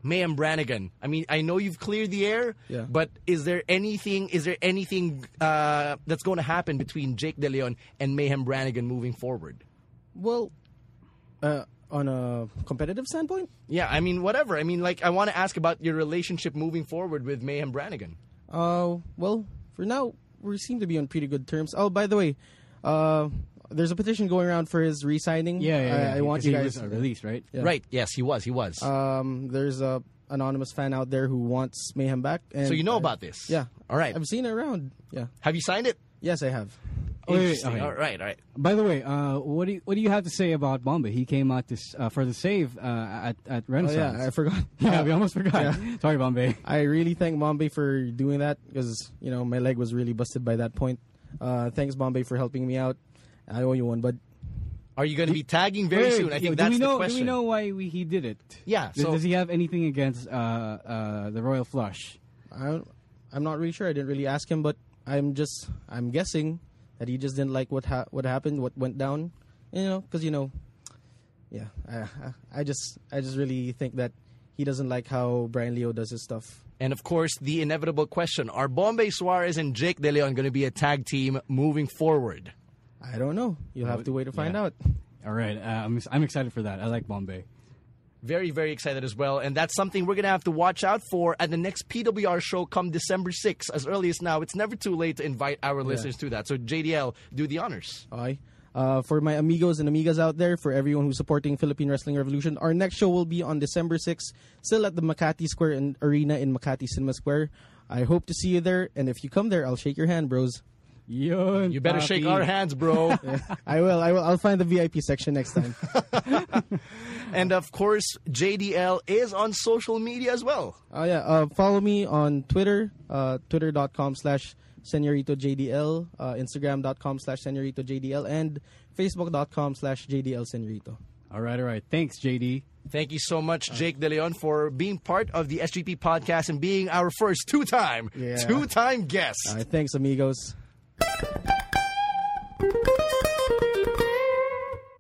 Mayhem Brannigan? I mean, I know you've cleared the air, Yeah. but is there anything? Is there anything uh, that's going to happen between Jake De Leon and Mayhem Brannigan moving forward? Well, uh, on a competitive standpoint, Yeah, I mean, whatever. I mean, like, I want to ask about your relationship moving forward with Mayhem Brannigan. uh, well, for now, we seem to be on pretty good terms. Oh, by the way, uh, there's a petition going around for his re-signing. yeah, yeah, yeah. I, I want 'cause you he guys. was, uh, released, right? Yeah. Right? Yes, he was. He was. Um, there's a anonymous fan out there who wants Mayhem back. And so you know I- about this? Yeah. All right. I've seen it around. Yeah. Have you signed it? Yes, I have. Oh, wait, wait, okay. All right, all right. By the way, uh, what do you, what do you have to say about Bombay? He came out to, s- uh, for the save uh, at at Oh yeah, I forgot. yeah, we almost forgot. Sorry, Bombay. I really thank Bombay for doing that because you know my leg was really busted by that point. Uh, thanks Bombay for helping me out. I owe you one, but Are you going to be tagging very Wait, soon? I think do that's we know, the question. Do we know why we, he did it? Yeah, Does, so- does he have anything against uh, uh, the Royal Flush? I, I'm not really sure. I didn't really ask him, but I'm just I'm guessing that he just didn't like what ha- what happened, what went down. You know, because you know, yeah. I, I I just I just really think that he doesn't like how Brian Leo does his stuff. And of course, the inevitable question: Are Bombay Suarez and Jake De Leon going to be a tag team moving forward? I don't know. You'll have to wait to find yeah. out. All right, uh, I'm, I'm excited for that. I like Bombay. Very, very excited as well. And that's something we're going to have to watch out for at the next PWR show come December 6th. As early as now, it's never too late to invite our listeners to that. So, JDL, do the honors. Okay. Uh, for my amigos and amigas out there, for everyone who's supporting Philippine Wrestling Revolution, our next show will be on December 6th, still at the Makati Square in, Arena in Makati Cinema Square. I hope to see you there, and if you come there, I'll shake your hand, bros. Yun, You better shake papi. our hands, bro. I will. I will. I'll find the VIP section next time. and of course, JDL is on social media as well. Oh yeah. Uh, follow me on Twitter, uh, twitter.com slash senoritojDL, uh, instagram.com slash senoritojDL, and facebook.com slash JDL Senorito. All right, all right. Thanks, JD. Thank you so much, Jake De Leon, for being part of the SGP podcast and being our first two-time, Yeah. two-time guest. All right, thanks, amigos.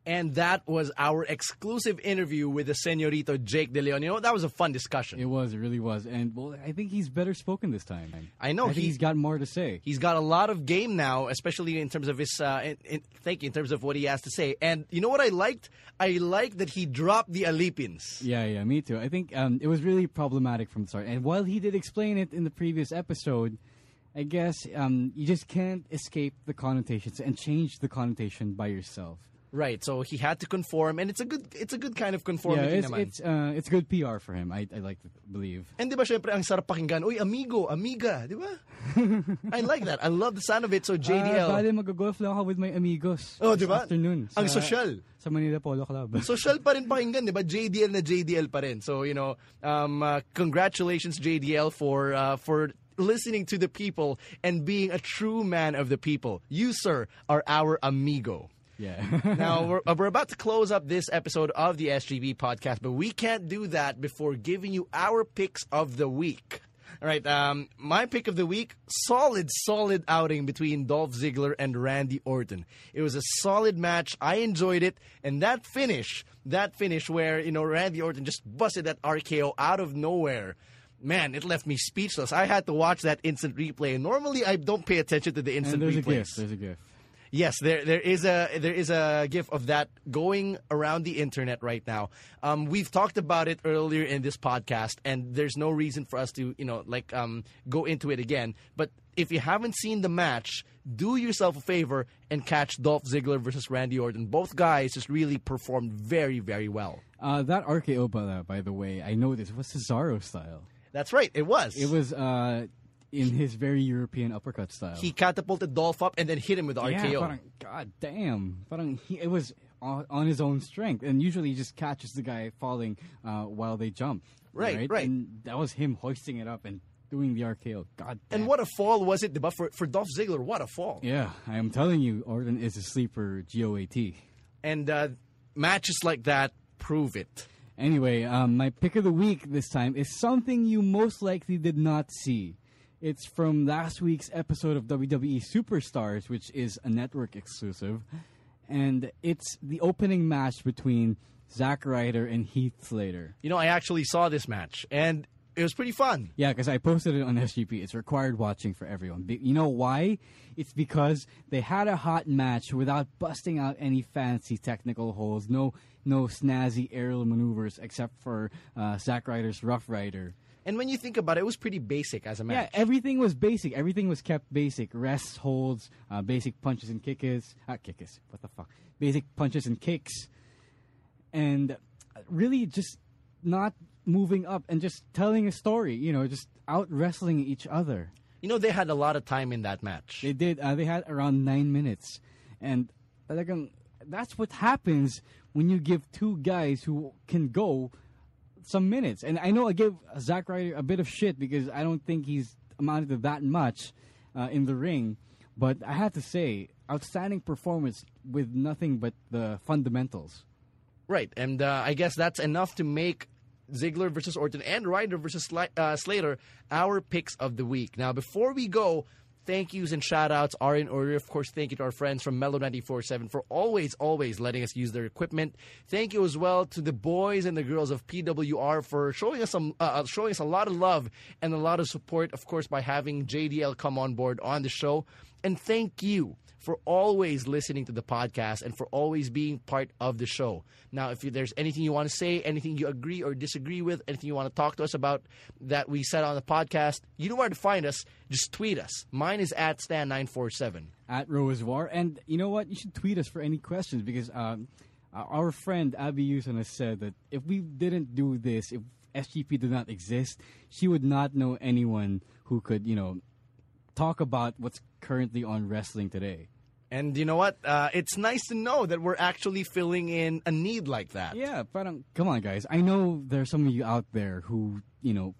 And that was our exclusive interview with the Senyorito Jake De Leon. You know, that was a fun discussion. It was, it really was. And well, I think he's better spoken this time. I know, I he- he's got more to say. He's got a lot of game now, especially in terms of his. Uh, in, in, thank you, in terms of what he has to say. And you know what I liked? I liked that he dropped the Alipins. Yeah, yeah, me too. I think um, it was really problematic from the start. And while he did explain it in the previous episode, I guess um, you just can't escape the connotations and change the connotation by yourself. Right. So he had to conform, and it's a good. It's a good kind of Yeah, conformity it's naman. it's uh, it's good PR for him. I I like to believe. And di ba syempre ang sarap pakinggan, Uy, amigo, amiga, di ba? I like that. I love the sound of it. So JDL. Ah, bale, mag-golf lang ako with my amigos. Oh, di ba? Afternoon. Ang sa- sosyal. Sa Manila Polo Club. Social pa rin pakinggan, di ba? JDL na JDL pa rin. So, you know, um, uh, congratulations JDL for uh, for listening to the people and being a true man of the people. You, sir, are our amigo. yeah. Now, we're, we're about to close up this episode of the SGP podcast, but we can't do that before giving you our picks of the week. All right, um, my pick of the week solid, solid outing between Dolph Ziggler and Randy Orton. It was a solid match. I enjoyed it. And that finish, that finish where, you know, Randy Orton just busted that RKO out of nowhere. Man, it left me speechless. I had to watch that instant replay. Normally, I don't pay attention to the and instant there's a replays. gift. There's a gift. Yes, there there is a there is a gif of that going around the internet right now. Um, we've talked about it earlier in this podcast, and there's no reason for us to you know like um, go into it again. But if you haven't seen the match, do yourself a favor and catch Dolph Ziggler versus Randy Orton. Both guys just really performed very very well. Uh, that RKO, by the way, I know this was Cesaro style. That's right, it was. It was uh, in his very European uppercut style. He catapulted Dolph up and then hit him with the RKO. Yeah, parang, God damn. Parang he, it was on, on his own strength. And usually he just catches the guy falling uh, while they jump. Right, right. And that was him hoisting it up and doing the RKO. God damn. and what a fall was it? For, for Dolph Ziggler, what a fall. Yeah, I am telling you, Orton is a sleeper GOAT. And uh, matches like that prove it. Anyway, um, my pick of the week this time is something you most likely did not see. It's from last week's episode of WWE Superstars, which is a network exclusive. And it's the opening match between Zack Ryder and Heath Slater. You know, I actually saw this match, and it was pretty fun. Yeah, because I posted it on SGP. It's required watching for everyone. Be- you know why? It's because they had a hot match without busting out any fancy technical holes. No, no snazzy aerial maneuvers except for uh, Zack Ryder's Rough Rider. And when you think about it, it was pretty basic as a match. Yeah, everything was basic. Everything was kept basic. Rests, holds, uh, basic punches and kicks. Ah, kicks. What the fuck? Basic punches and kicks. And really just not moving up and just telling a story. You know, just out wrestling each other. You know, they had a lot of time in that match. They did. Uh, they had around nine minutes, and talagang that's what happens when you give two guys who can go some minutes. And I know I give Zack Ryder a bit of shit because I don't think he's amounted to that much uh, in the ring. But I have to say, outstanding performance with nothing but the fundamentals. Right, and uh, I guess that's enough to make Ziggler versus Orton and Ryder versus uh, Slater our picks of the week. Now, before we go, thank yous and shout outs are in order. Of course, thank you to our friends from Mellow 94.7 for always, always letting us use their equipment. Thank you as well to the boys and the girls of PWR for showing us some, uh, uh, showing us a lot of love and a lot of support, of course, by having JDL come on board on the show. And thank you for always listening to the podcast and for always being part of the show. Now, if there's anything you want to say, anything you agree or disagree with, anything you want to talk to us about that we said on the podcast, you know where to find us. Just tweet us. Mine is at Stan947. at Rosevar. And you know what? You should tweet us for any questions because um, our- friend Abby Yuson has said that if we didn't do this, if SGP did not exist, she would not know anyone who could, you know, talk about what's currently on wrestling today. And you know what? Uh, it's nice to know that we're actually filling in a need like that. Yeah, parang, come on, guys. I know there's some of you out there who, you know,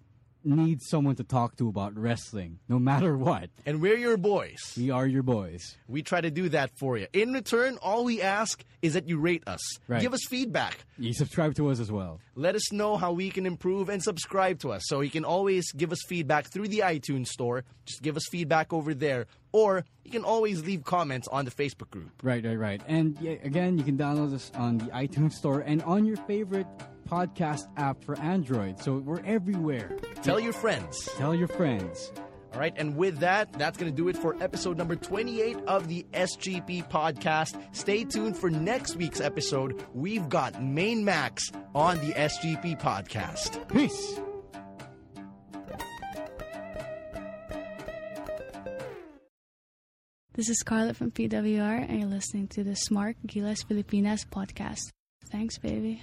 need someone to talk to about wrestling, no matter what. And we're your boys. We are your boys. We try to do that for you. In return, all we ask is that you rate us. Right. Give us feedback. You subscribe to us as well. Let us know how we can improve and subscribe to us. So you can always give us feedback through the iTunes store. Just give us feedback over there. Or you can always leave comments on the Facebook group. Right, right, right. And yeah, again, you can download us on the iTunes Store and on your favorite podcast app for Android. So we're everywhere. Tell your friends. Tell your friends. All right, and with that, that's going to do it for episode number 28 of the SGP podcast. Stay tuned for next week's episode. We've got Main Max on the SGP podcast. Peace. This is Scarlett from PWR, and you're listening to the Smark Gilas Pilipinas podcast. Thanks, baby.